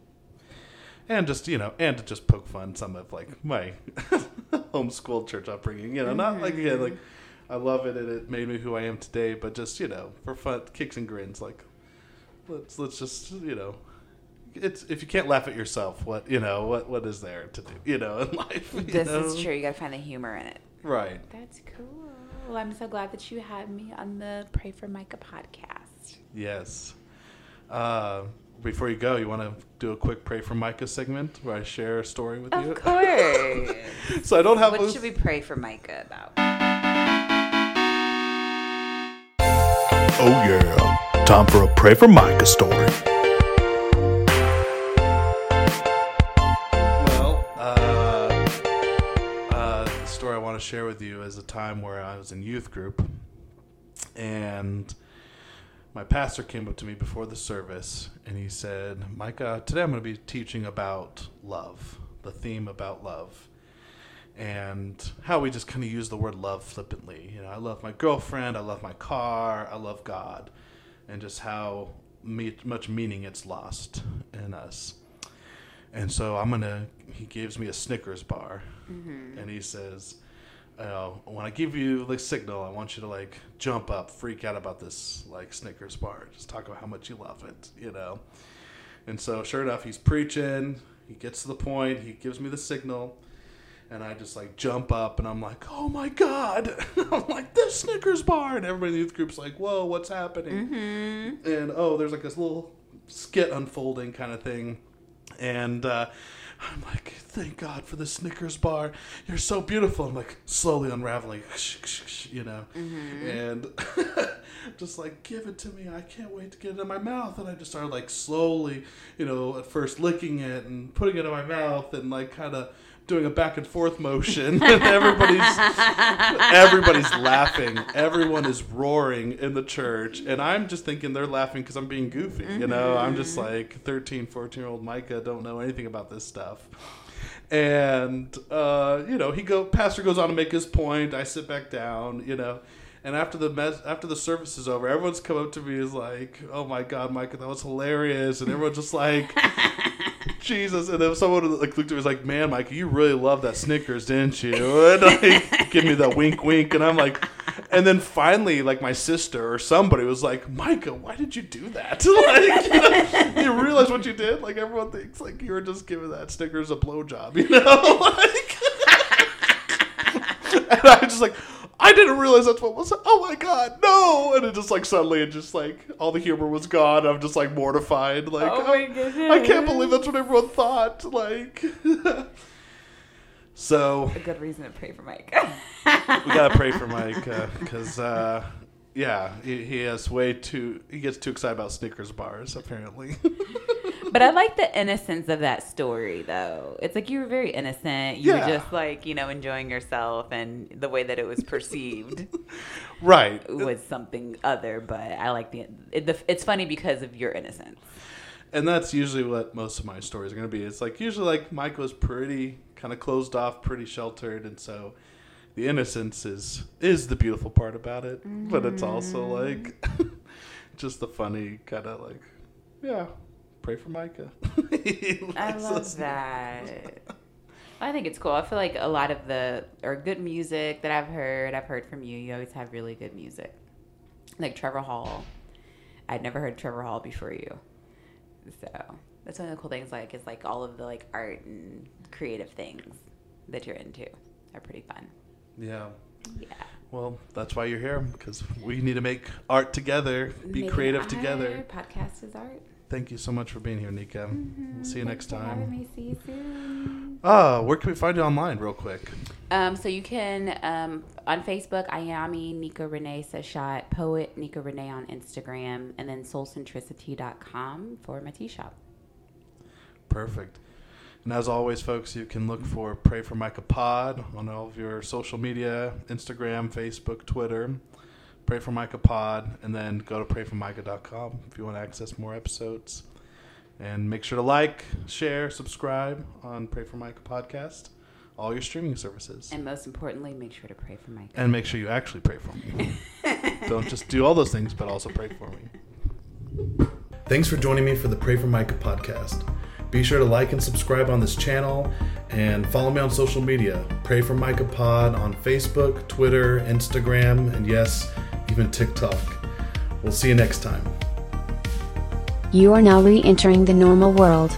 and just you know, and to just poke fun some of like my homeschooled church upbringing. You know, not like again mm-hmm. like I love it and it made me who I am today, but just you know for fun, kicks and grins. Like let's let's just you know. It's if you can't laugh at yourself, what you know, what what is there to do, you know, in life? This is true. You got to find the humor in it. right? That's cool. Well, I'm so glad that you had me on the Pray for Micah podcast. Yes. Uh, before you go, you want to do a quick pray for Micah segment where I share a story with you? Of course. so I don't have. what a- should we pray for Micah about? Oh yeah, time for a pray for Micah story. Well, uh, uh, the story I want to share with you is a time where I was in youth group, and my pastor came up to me before the service, and he said, "Micah, today I'm going to be teaching about love, the theme about love." And how we just kind of use the word love flippantly. You know, I love my girlfriend, I love my car, I love God, and just how me- much meaning it's lost in us. And so I'm gonna. He gives me a Snickers bar, mm-hmm. and he says, uh, "When I give you the signal, I want you to like jump up, freak out about this like Snickers bar. Just talk about how much you love it, you know." And so, sure enough, he's preaching. He gets to the point. He gives me the signal, and I just like jump up, and I'm like, "Oh my god!" I'm like, "This Snickers bar!" And everybody in the youth group's like, "Whoa, what's happening?" And oh, there's like this little skit unfolding kind of thing, and uh, I'm like, "Thank God for the Snickers bar. You're so beautiful." I'm like slowly unraveling, you know, mm-hmm. and just like, "Give it to me! I can't wait to get it in my mouth." And I just started like slowly, you know, at first licking it and putting it in my mouth, and like kind of doing a back and forth motion and everybody's everybody's laughing everyone is roaring in the church and i'm just thinking they're laughing because i'm being goofy you know i'm just like 13 14 year old micah don't know anything about this stuff and uh, you know he go pastor goes on to make his point. I sit back down, you know. And after the mes- after the service is over, everyone's come up to me is like, "Oh my God, Micah, that was hilarious!" And everyone's just like, Jesus. And then someone like looked at me was like, "Man, Micah, you really love that Snickers, didn't you?" And like, give me that wink, wink, and I'm like, and then finally, like my sister or somebody was like, "Micah, why did you do that? like, you, know, you realize what you did? Like everyone thinks like you were just giving that Snickers a blowjob, you know?" like, and I was just like. I didn't realize that's what was. Oh my god, no! And it just like suddenly, it just like all the humor was gone. I'm just like mortified. Like, Oh my I goodness. can't believe that's what everyone thought. Like, so A good reason to pray for Mike. we gotta pray for Mike because, uh, yeah, he, he has way too. He gets too excited about Snickers bars. Apparently, But I like the innocence of that story, though. It's like you were very innocent. You Yeah. were just like, you know, enjoying yourself, and the way that it was perceived right? was something other. But I like the, it, the. It's funny because of your innocence. And that's usually what most of my stories are gonna be. It's like usually like Mike was pretty kind of closed off, pretty sheltered, and so the innocence is is the beautiful part about it. But it's also mm-hmm. like just the funny kind of like, yeah, pray for Micah. I love listening. that. I think it's cool. I feel like a lot of the or good music that I've heard, I've heard from you. You always have really good music, like Trevor Hall. I'd never heard Trevor Hall before you, so that's one of the cool things. Like, is like all of the like art and creative things that you're into are pretty fun. Yeah. Yeah, Well, that's why you're here because we need to make art together, be Making creative art, together. Podcast is art. Thank you so much for being here, Nika. We'll see you next Thanks for time. me. See you soon. Ah, where can we find you online, real quick? Um, so you can um, on Facebook, Ayami Nika Renee Sashat, poet Nika Renee on Instagram, and then soulcentricity.com for my tea shop. Perfect. And as always, folks, you can look for Pray for Micah Pod on all of your social media Instagram, Facebook, Twitter. Pray for Micah Pod, and then go to prayformicah.com if you want to access more episodes. And make sure to like, share, subscribe on Pray for Micah Podcast, all your streaming services. And most importantly, make sure to pray for Mike. And make sure you actually pray for me. Don't just do all those things, but also pray for me. Thanks for joining me for the Pray for Micah podcast. Be sure to like and subscribe on this channel and follow me on social media. Pray for Micah Pod on Facebook, Twitter, Instagram, and yes, even TikTok. We'll see you next time. You are now re entering the normal world.